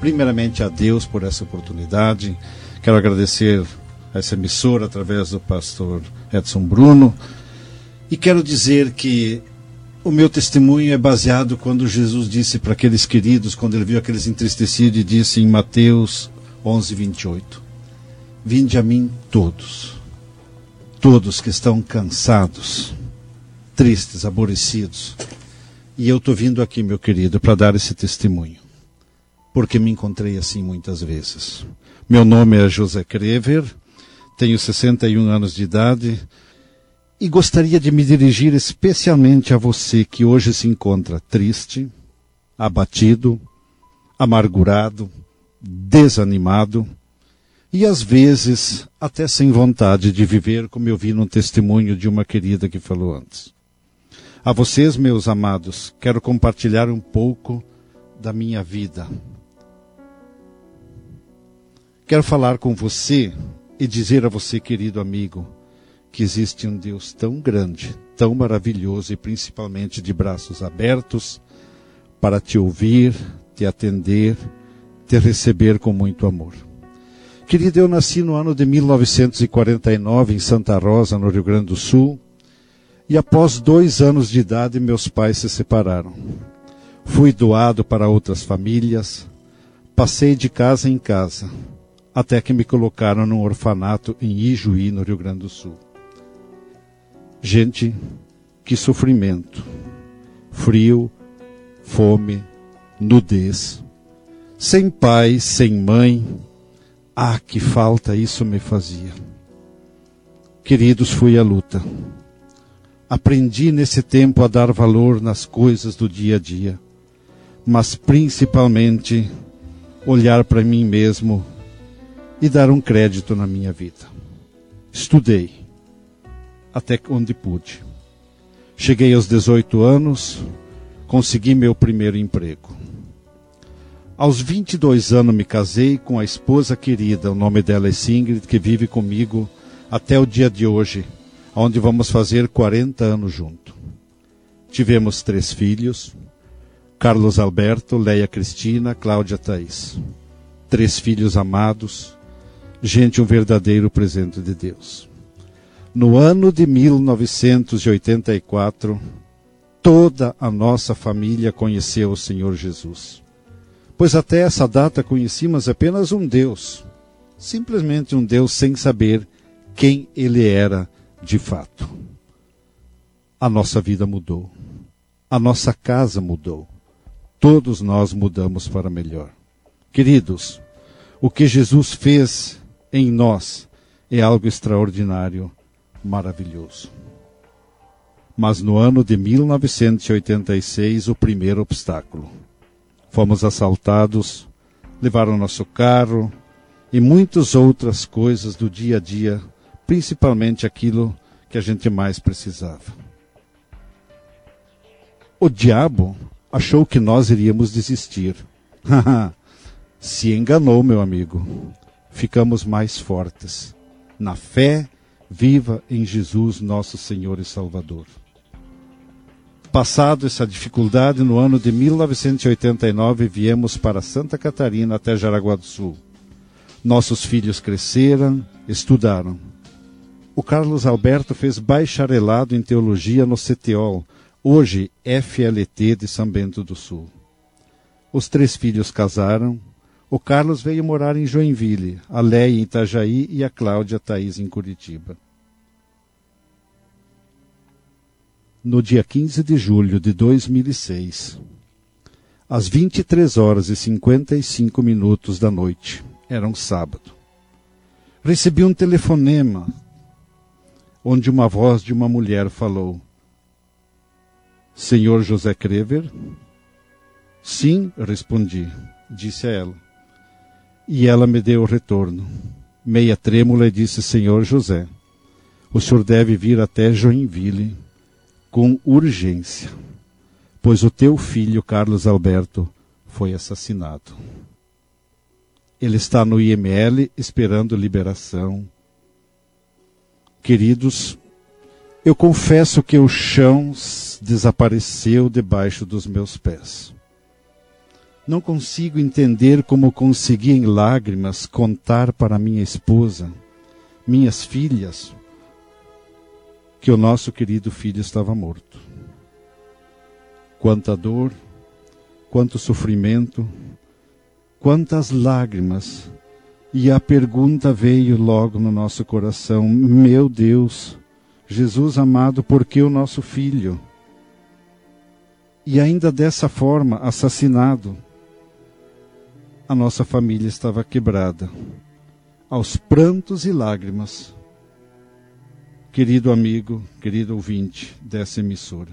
primeiramente, a Deus por essa oportunidade. Quero agradecer a essa emissora através do pastor Edson Bruno. E quero dizer que o meu testemunho é baseado quando Jesus disse para aqueles queridos, quando ele viu aqueles entristecidos, e disse em Mateus 11, 28: Vinde a mim todos, todos que estão cansados, tristes, aborrecidos. E eu estou vindo aqui, meu querido, para dar esse testemunho, porque me encontrei assim muitas vezes. Meu nome é José Crever, tenho 61 anos de idade e gostaria de me dirigir especialmente a você que hoje se encontra triste, abatido, amargurado, desanimado e às vezes até sem vontade de viver, como eu vi no testemunho de uma querida que falou antes. A vocês, meus amados, quero compartilhar um pouco da minha vida. Quero falar com você e dizer a você, querido amigo, que existe um Deus tão grande, tão maravilhoso e principalmente de braços abertos para te ouvir, te atender, te receber com muito amor. Querido, eu nasci no ano de 1949 em Santa Rosa, no Rio Grande do Sul, e após dois anos de idade meus pais se separaram. Fui doado para outras famílias, passei de casa em casa, até que me colocaram num orfanato em Ijuí, no Rio Grande do Sul. Gente, que sofrimento. Frio, fome, nudez. Sem pai, sem mãe. Ah, que falta isso me fazia. Queridos, fui à luta. Aprendi nesse tempo a dar valor nas coisas do dia a dia, mas principalmente olhar para mim mesmo e dar um crédito na minha vida. Estudei até onde pude. Cheguei aos 18 anos, consegui meu primeiro emprego. Aos 22 anos me casei com a esposa querida, o nome dela é Singrid, que vive comigo até o dia de hoje, onde vamos fazer 40 anos junto. Tivemos três filhos, Carlos Alberto, Leia Cristina, Cláudia Thaís. Três filhos amados, gente um verdadeiro presente de Deus. No ano de 1984, toda a nossa família conheceu o Senhor Jesus. Pois até essa data conhecíamos apenas um Deus, simplesmente um Deus sem saber quem ele era de fato. A nossa vida mudou. A nossa casa mudou. Todos nós mudamos para melhor. Queridos, o que Jesus fez em nós é algo extraordinário, maravilhoso. Mas no ano de 1986, o primeiro obstáculo. Fomos assaltados, levaram nosso carro e muitas outras coisas do dia a dia, principalmente aquilo que a gente mais precisava. O diabo achou que nós iríamos desistir. Se enganou, meu amigo. Ficamos mais fortes na fé viva em Jesus, nosso Senhor e Salvador. Passado essa dificuldade, no ano de 1989 viemos para Santa Catarina até Jaraguá do Sul. Nossos filhos cresceram, estudaram. O Carlos Alberto fez bacharelado em teologia no CETEOL, hoje FLT de São Bento do Sul. Os três filhos casaram. O Carlos veio morar em Joinville, a Leia em Itajaí e a Cláudia Thaís em Curitiba. No dia 15 de julho de 2006, às 23 horas e 55 minutos da noite, era um sábado, recebi um telefonema onde uma voz de uma mulher falou: Senhor José Crever? Sim, respondi, disse a ela. E ela me deu o retorno. Meia trêmula disse: Senhor José, o senhor deve vir até Joinville com urgência, pois o teu filho Carlos Alberto foi assassinado. Ele está no IML esperando liberação. Queridos, eu confesso que o chão desapareceu debaixo dos meus pés. Não consigo entender como consegui em lágrimas contar para minha esposa, minhas filhas, que o nosso querido filho estava morto. Quanta dor, quanto sofrimento, quantas lágrimas. E a pergunta veio logo no nosso coração: Meu Deus, Jesus amado, por que o nosso filho? E ainda dessa forma, assassinado. A nossa família estava quebrada, aos prantos e lágrimas. Querido amigo, querido ouvinte dessa emissora,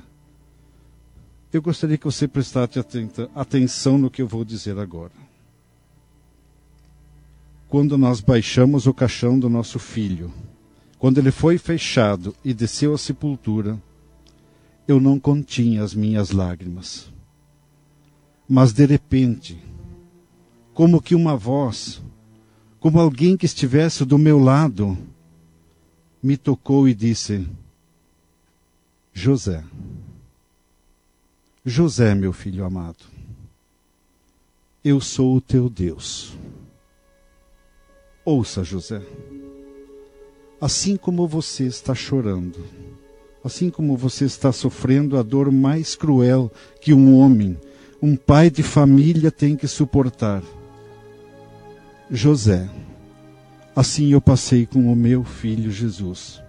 eu gostaria que você prestasse atenção no que eu vou dizer agora. Quando nós baixamos o caixão do nosso filho, quando ele foi fechado e desceu à sepultura, eu não continha as minhas lágrimas. Mas de repente, como que uma voz, como alguém que estivesse do meu lado, me tocou e disse: José, José, meu filho amado, eu sou o teu Deus. Ouça, José, assim como você está chorando, assim como você está sofrendo a dor mais cruel que um homem, um pai de família tem que suportar. José, assim eu passei com o meu filho Jesus,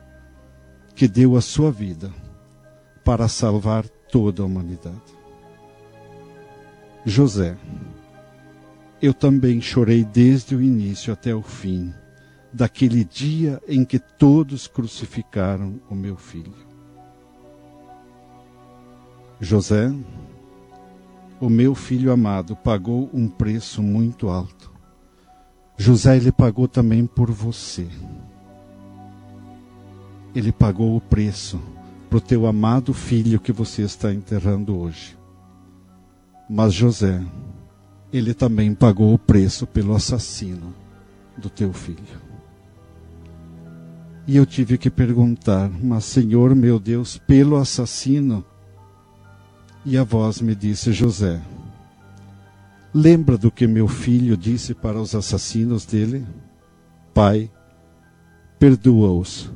que deu a sua vida para salvar toda a humanidade. José, eu também chorei desde o início até o fim daquele dia em que todos crucificaram o meu filho. José, o meu filho amado, pagou um preço muito alto. José, ele pagou também por você. Ele pagou o preço para o teu amado filho que você está enterrando hoje. Mas José, ele também pagou o preço pelo assassino do teu filho. E eu tive que perguntar, mas Senhor meu Deus, pelo assassino? E a voz me disse, José, lembra do que meu filho disse para os assassinos dele? Pai, perdoa-os.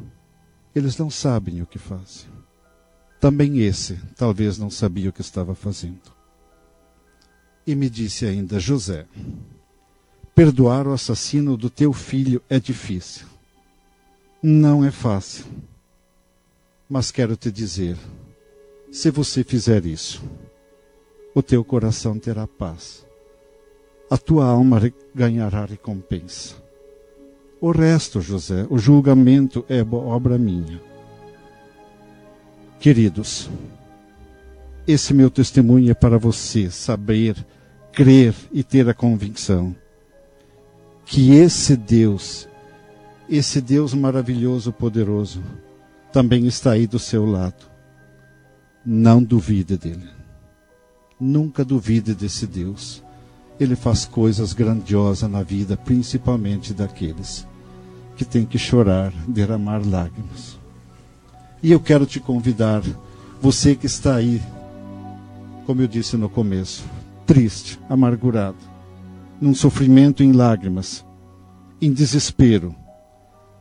Eles não sabem o que fazem. Também esse talvez não sabia o que estava fazendo. E me disse ainda, José, perdoar o assassino do teu filho é difícil. Não é fácil. Mas quero te dizer, se você fizer isso, o teu coração terá paz. A tua alma ganhará recompensa. O resto, José, o julgamento é obra minha. Queridos, esse meu testemunho é para você saber, crer e ter a convicção que esse Deus, esse Deus maravilhoso, poderoso, também está aí do seu lado. Não duvide dele. Nunca duvide desse Deus. Ele faz coisas grandiosas na vida, principalmente daqueles que têm que chorar, derramar lágrimas. E eu quero te convidar, você que está aí, como eu disse no começo, triste, amargurado, num sofrimento em lágrimas, em desespero,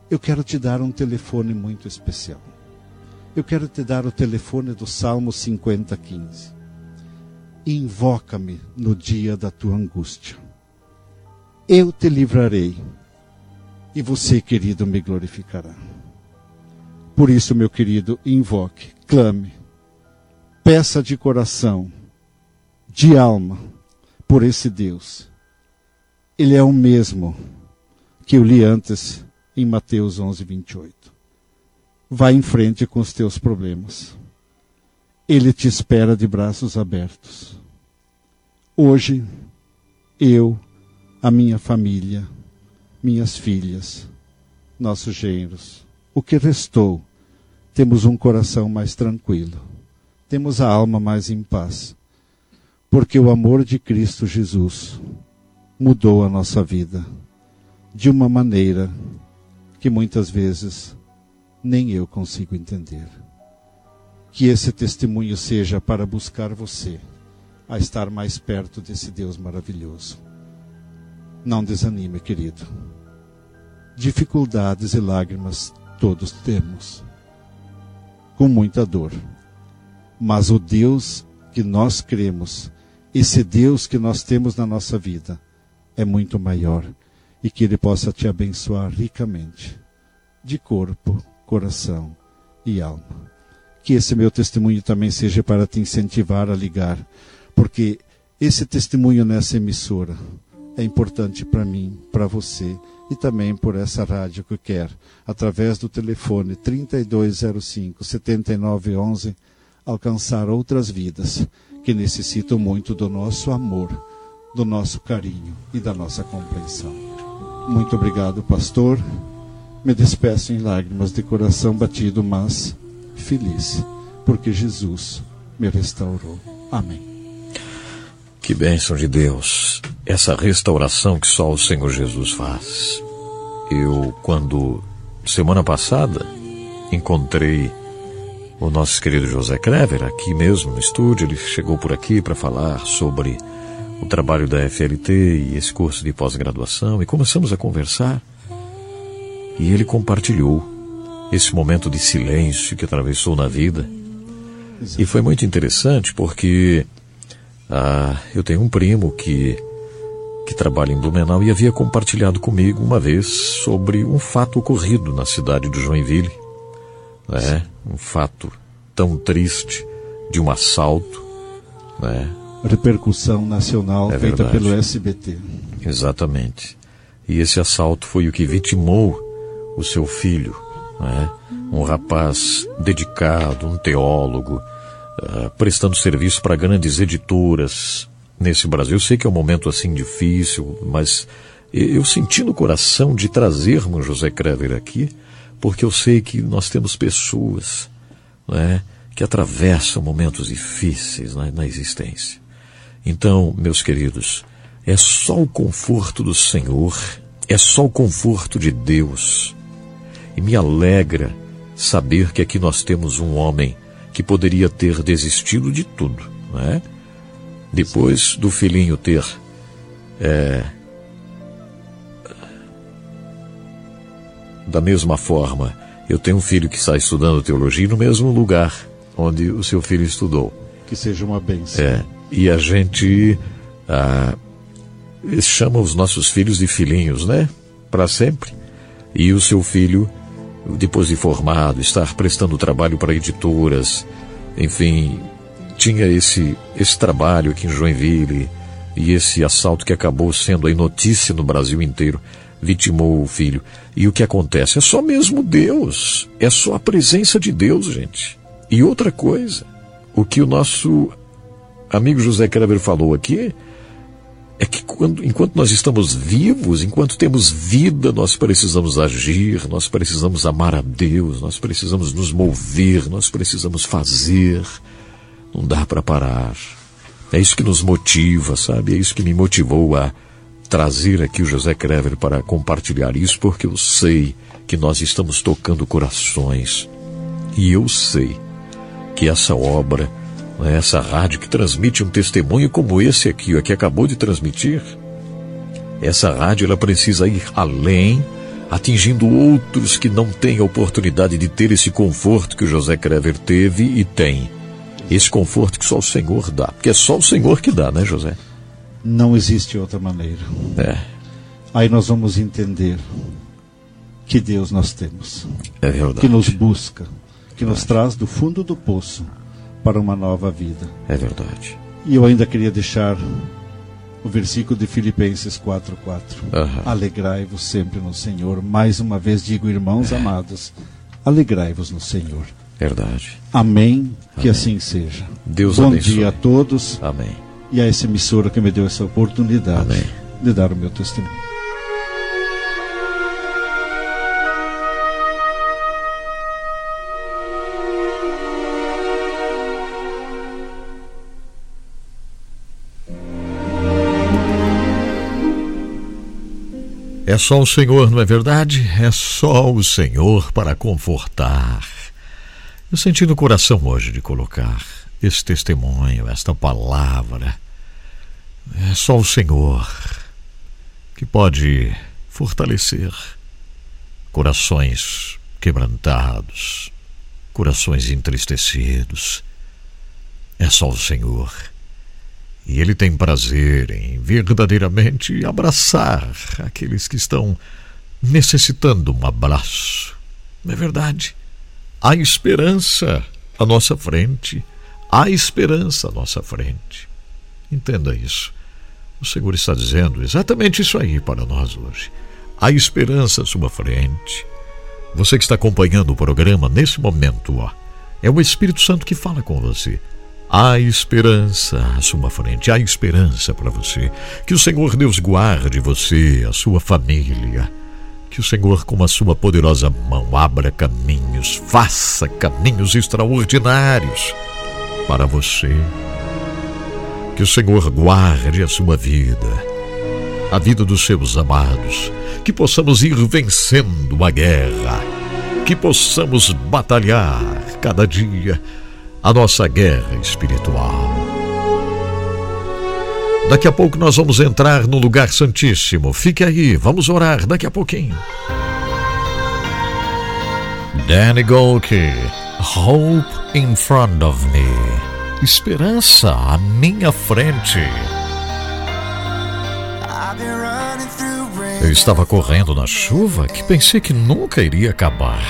eu quero te dar um telefone muito especial. Eu quero te dar o telefone do Salmo 5015. Invoca-me no dia da tua angústia. Eu te livrarei e você, querido, me glorificará. Por isso, meu querido, invoque, clame, peça de coração, de alma, por esse Deus. Ele é o mesmo que eu li antes em Mateus 11, 28. Vá em frente com os teus problemas. Ele te espera de braços abertos. Hoje, eu, a minha família, minhas filhas, nossos genros, o que restou, temos um coração mais tranquilo, temos a alma mais em paz, porque o amor de Cristo Jesus mudou a nossa vida de uma maneira que muitas vezes nem eu consigo entender. Que esse testemunho seja para buscar você a estar mais perto desse Deus maravilhoso. Não desanime, querido. Dificuldades e lágrimas todos temos, com muita dor. Mas o Deus que nós cremos, esse Deus que nós temos na nossa vida, é muito maior e que Ele possa te abençoar ricamente, de corpo, coração e alma. Que esse meu testemunho também seja para te incentivar a ligar, porque esse testemunho nessa emissora é importante para mim, para você e também por essa rádio que quer, através do telefone 3205 7911, alcançar outras vidas que necessitam muito do nosso amor, do nosso carinho e da nossa compreensão. Muito obrigado, pastor. Me despeço em lágrimas de coração batido, mas feliz, porque Jesus me restaurou. Amém. Que bênção de Deus. Essa restauração que só o Senhor Jesus faz. Eu, quando, semana passada, encontrei o nosso querido José Krever aqui mesmo no estúdio, ele chegou por aqui para falar sobre o trabalho da FLT e esse curso de pós-graduação e começamos a conversar. E ele compartilhou esse momento de silêncio que atravessou na vida. E foi muito interessante porque ah, eu tenho um primo que, que trabalha em Blumenau e havia compartilhado comigo uma vez sobre um fato ocorrido na cidade de Joinville. Né? Um fato tão triste de um assalto. Né? Repercussão nacional É feita verdade. pelo SBT. Exatamente. E esse assalto foi o que vitimou o seu filho, né? um rapaz dedicado, um teólogo, uh, prestando serviço para grandes editoras nesse Brasil. Eu sei que é um momento assim difícil, mas eu senti no coração de trazermos José Krever aqui, porque eu sei que nós temos pessoas né, que atravessam momentos difíceis na, na existência. Então, meus queridos, é só o conforto do Senhor, é só o conforto de Deus. E me alegra saber que aqui nós temos um homem que poderia ter desistido de tudo, não é? Depois do filhinho ter é, da mesma forma, eu tenho um filho que está estudando teologia no mesmo lugar onde o seu filho estudou. Que seja uma bênção. É, e a gente ah, chama os nossos filhos de filhinhos, né? Para sempre. E o seu filho, depois de formado, estar prestando trabalho para editoras, enfim, tinha esse, esse trabalho aqui em Joinville e esse assalto que acabou sendo aí notícia no Brasil inteiro, vitimou o filho. E o que acontece? É só mesmo Deus. É só a presença de Deus, gente. E outra coisa, o que o nosso amigo José Kreber falou aqui é que quando, enquanto nós estamos vivos, enquanto temos vida, nós precisamos agir, nós precisamos amar a Deus, nós precisamos nos mover, nós precisamos fazer. Não dá para parar. É isso que nos motiva, sabe? É isso que me motivou a trazer aqui o José Krever para compartilhar isso, porque eu sei que nós estamos tocando corações. E eu sei que essa obra, essa rádio que transmite um testemunho como esse aqui, o que acabou de transmitir, essa rádio ela precisa ir além, atingindo outros que não têm a oportunidade de ter esse conforto que o José Krever teve e tem. Esse conforto que só o Senhor dá, porque é só o Senhor que dá, né, José? Não existe outra maneira. É. Aí nós vamos entender que Deus nós temos. É verdade. Que nos busca, que nos traz do fundo do poço para uma nova vida. É verdade. E eu ainda queria deixar o versículo de Filipenses 4:4. Aham. Alegrai-vos sempre no Senhor. Mais uma vez digo, irmãos amados, alegrai-vos no Senhor. Verdade. Amém. Que Amém. assim seja. Deus Bom abençoe. dia a todos. Amém. E a essa emissora que me deu essa oportunidade Amém. de dar o meu testemunho. É só o Senhor, não é verdade? É só o Senhor para confortar. Eu senti no coração hoje de colocar esse testemunho, esta palavra. É só o Senhor que pode fortalecer corações quebrantados, corações entristecidos. É só o Senhor. E Ele tem prazer em verdadeiramente abraçar aqueles que estão necessitando um abraço. Não é verdade? Há esperança à nossa frente. Há esperança à nossa frente. Entenda isso. O Senhor está dizendo exatamente isso aí para nós hoje. Há esperança à sua frente. Você que está acompanhando o programa nesse momento, ó, é o Espírito Santo que fala com você. Há esperança à sua frente, há esperança para você. Que o Senhor Deus guarde você, a sua família. Que o Senhor, com a sua poderosa mão, abra caminhos, faça caminhos extraordinários para você. Que o Senhor guarde a sua vida, a vida dos seus amados. Que possamos ir vencendo a guerra. Que possamos batalhar cada dia a nossa guerra espiritual. Daqui a pouco nós vamos entrar no lugar santíssimo. Fique aí, vamos orar daqui a pouquinho. Danny Golke, Hope in front of me. Esperança à minha frente. Eu estava correndo na chuva que pensei que nunca iria acabar.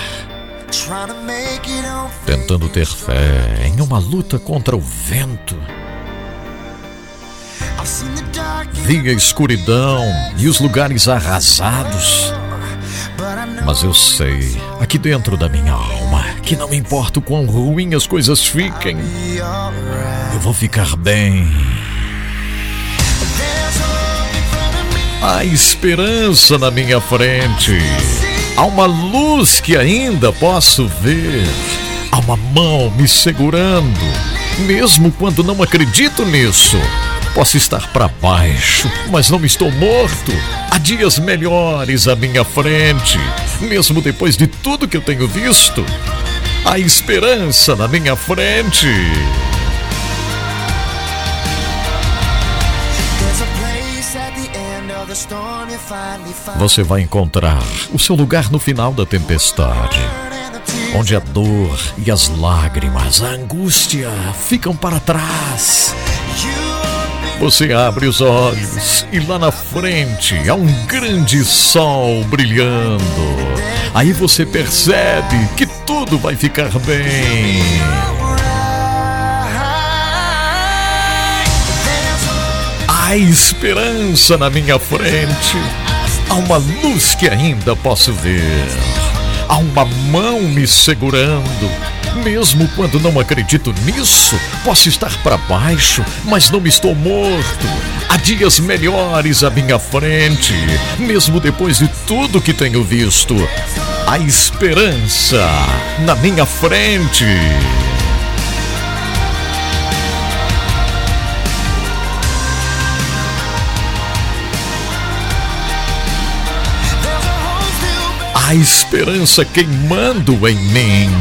Tentando ter fé em uma luta contra o vento. Vi a escuridão e os lugares arrasados. Mas eu sei, aqui dentro da minha alma, que não importa o quão ruim as coisas fiquem, eu vou ficar bem. Há esperança na minha frente. Há uma luz que ainda posso ver. Há uma mão me segurando, mesmo quando não acredito nisso. Posso estar para baixo, mas não estou morto. Há dias melhores à minha frente, mesmo depois de tudo que eu tenho visto. Há esperança na minha frente. Você vai encontrar o seu lugar no final da tempestade, onde a dor e as lágrimas, a angústia ficam para trás. Você abre os olhos e lá na frente há um grande sol brilhando. Aí você percebe que tudo vai ficar bem. Há esperança na minha frente. Há uma luz que ainda posso ver. Há uma mão me segurando. Mesmo quando não acredito nisso, posso estar para baixo, mas não estou morto. Há dias melhores à minha frente, mesmo depois de tudo que tenho visto. Há esperança na minha frente. Há esperança queimando em mim.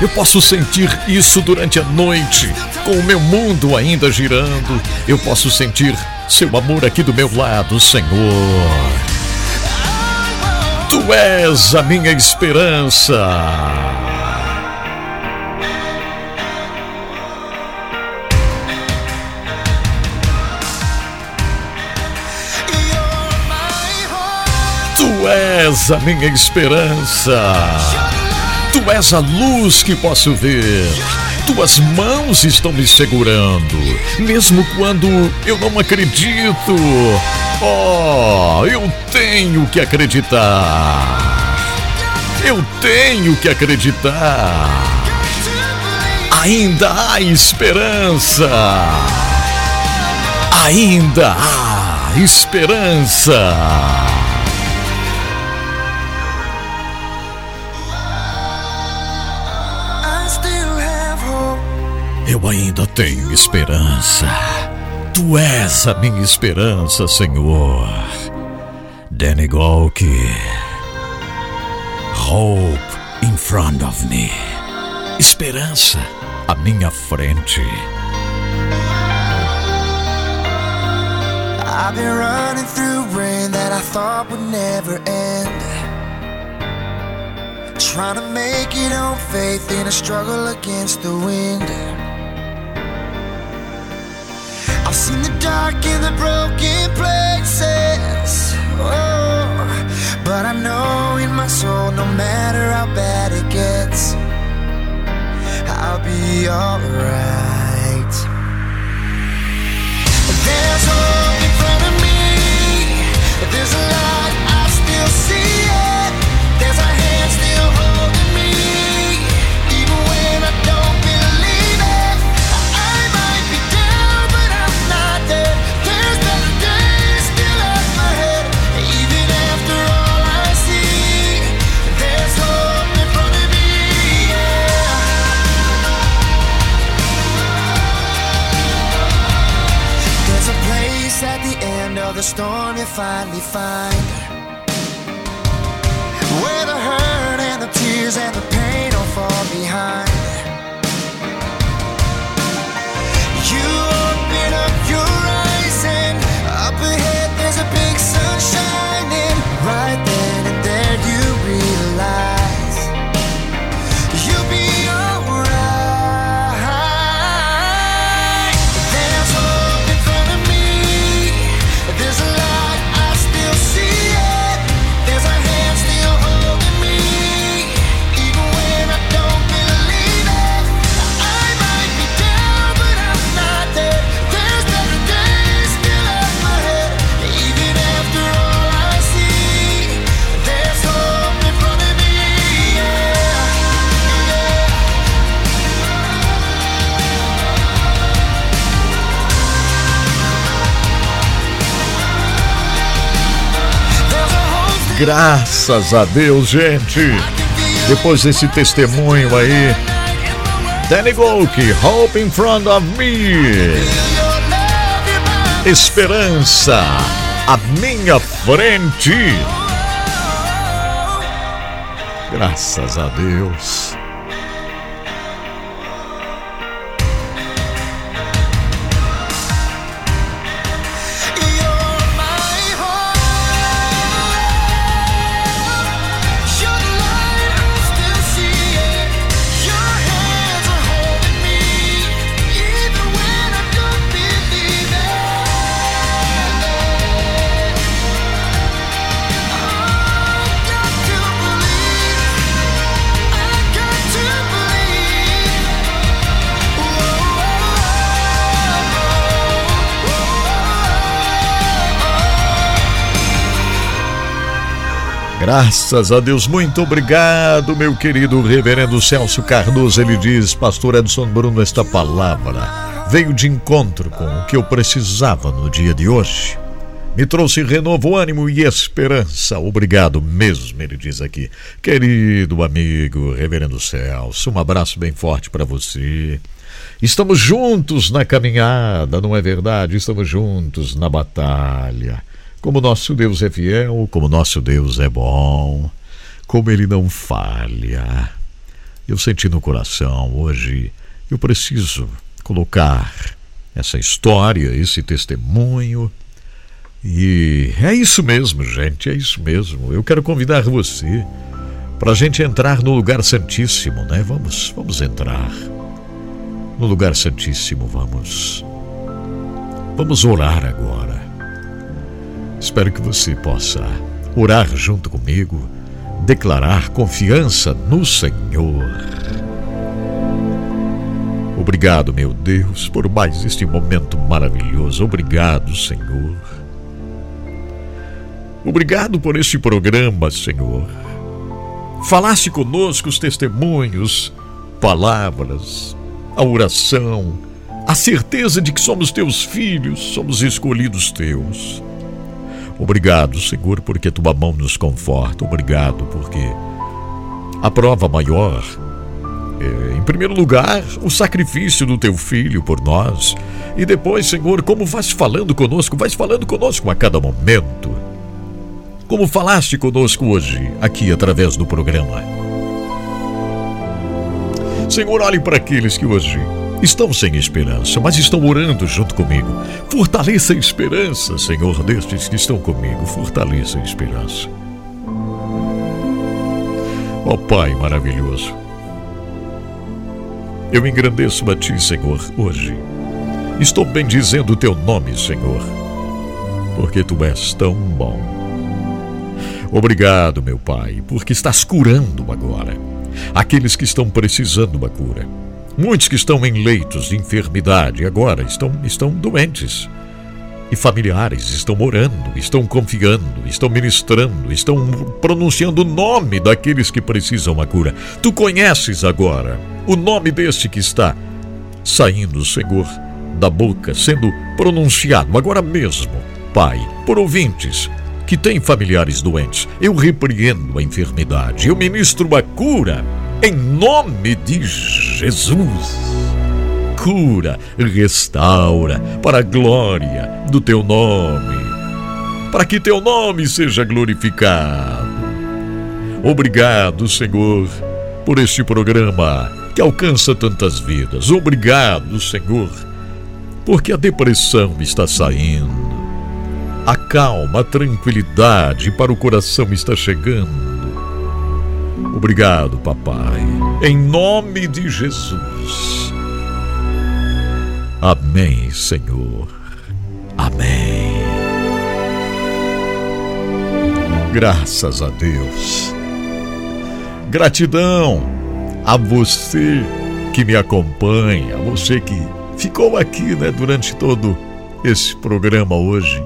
Eu posso sentir isso durante a noite, com o meu mundo ainda girando. Eu posso sentir seu amor aqui do meu lado, Senhor. Tu és a minha esperança. Tu és a minha esperança. Tu és a luz que posso ver. Tuas mãos estão me segurando, mesmo quando eu não acredito. Oh, eu tenho que acreditar. Eu tenho que acreditar. Ainda há esperança. Ainda há esperança. Eu ainda tenho esperança. Tu és a minha esperança, Senhor. Danny Golke. Hope in front of me. Esperança à minha frente. I've been running through rain that I thought would never end. Trying to make it on faith in a struggle against the wind. I've seen the dark and the broken places. Oh, but I know in my soul, no matter how bad it gets, I'll be alright. There's hope in front of me. There's a light, I still see the storm you finally find. Where the hurt and the tears and the pain all fall behind Graças a Deus, gente. Depois desse testemunho aí, Danny Golk, Hope in Front of Me. Esperança à minha frente. Graças a Deus. Graças a Deus, muito obrigado, meu querido reverendo Celso Cardoso. Ele diz, pastor Edson Bruno, esta palavra veio de encontro com o que eu precisava no dia de hoje. Me trouxe renovo, ânimo e esperança. Obrigado mesmo, ele diz aqui. Querido amigo, reverendo Celso, um abraço bem forte para você. Estamos juntos na caminhada, não é verdade? Estamos juntos na batalha. Como nosso Deus é fiel, como nosso Deus é bom, como ele não falha. Eu senti no coração hoje, eu preciso colocar essa história, esse testemunho. E é isso mesmo, gente, é isso mesmo. Eu quero convidar você para a gente entrar no lugar santíssimo, né? Vamos, vamos entrar no lugar santíssimo, vamos. Vamos orar agora. Espero que você possa orar junto comigo, declarar confiança no Senhor. Obrigado, meu Deus, por mais este momento maravilhoso. Obrigado, Senhor. Obrigado por este programa, Senhor. Falasse conosco os testemunhos, palavras, a oração, a certeza de que somos teus filhos, somos escolhidos teus. Obrigado, Senhor, porque tua mão nos conforta. Obrigado, porque a prova maior é, em primeiro lugar, o sacrifício do teu filho por nós. E depois, Senhor, como vais falando conosco, vais falando conosco a cada momento. Como falaste conosco hoje, aqui através do programa. Senhor, olhe para aqueles que hoje estão sem esperança, mas estão orando junto comigo. Fortaleça a esperança, Senhor, destes que estão comigo. Fortaleça a esperança. Ó Pai maravilhoso, eu engrandeço a Ti, Senhor, hoje. Estou bendizendo o Teu nome, Senhor, porque Tu és tão bom. Obrigado, meu Pai, porque estás curando agora aqueles que estão precisando uma cura. Muitos que estão em leitos de enfermidade agora estão, estão doentes. E familiares estão orando, estão confiando, estão ministrando, estão pronunciando o nome daqueles que precisam a cura. Tu conheces agora o nome deste que está saindo, Senhor, da boca, sendo pronunciado agora mesmo, Pai, por ouvintes que têm familiares doentes. Eu repreendo a enfermidade, eu ministro a cura em nome de Jesus. Cura, restaura para a glória do teu nome, para que teu nome seja glorificado. Obrigado, Senhor, por este programa que alcança tantas vidas. Obrigado, Senhor, porque a depressão está saindo. A calma, a tranquilidade para o coração está chegando. Obrigado, papai. Em nome de Jesus. Amém, Senhor. Amém. Graças a Deus. Gratidão a você que me acompanha, a você que ficou aqui, né, durante todo esse programa hoje.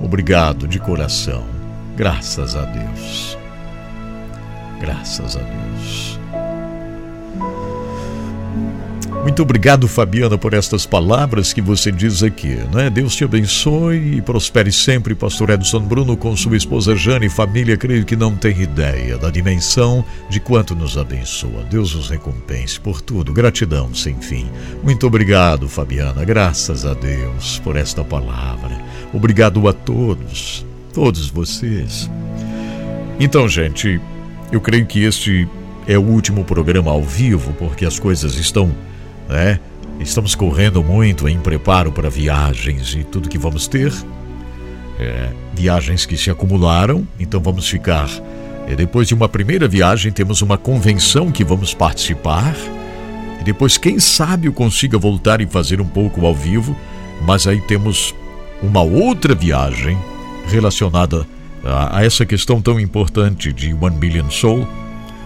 Obrigado de coração. Graças a Deus. Graças a Deus. Muito obrigado, Fabiana, por estas palavras que você diz aqui. Né? Deus te abençoe e prospere sempre, Pastor Edson Bruno, com sua esposa Jane e família. Creio que não tem ideia da dimensão de quanto nos abençoa. Deus os recompense por tudo. Gratidão sem fim. Muito obrigado, Fabiana. Graças a Deus por esta palavra. Obrigado a todos, todos vocês. Então, gente, eu creio que este é o último programa ao vivo, porque as coisas estão né? Estamos correndo muito em preparo para viagens e tudo que vamos ter. É, viagens que se acumularam, então vamos ficar. E depois de uma primeira viagem, temos uma convenção que vamos participar. E depois, quem sabe, eu consiga voltar e fazer um pouco ao vivo. Mas aí temos uma outra viagem relacionada a, a essa questão tão importante de One Million Soul.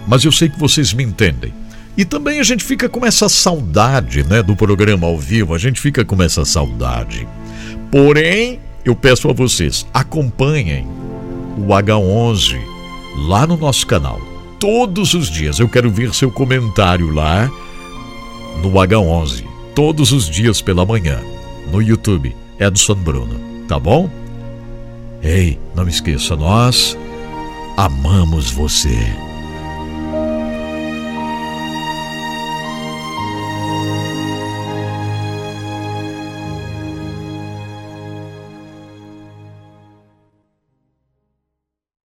Mas eu sei que vocês me entendem. E também a gente fica com essa saudade, né, do programa ao vivo, a gente fica com essa saudade. Porém, eu peço a vocês, acompanhem o H11 lá no nosso canal. Todos os dias eu quero ver seu comentário lá no H11, todos os dias pela manhã, no YouTube, Edson Bruno, tá bom? Ei, não esqueça, nós amamos você.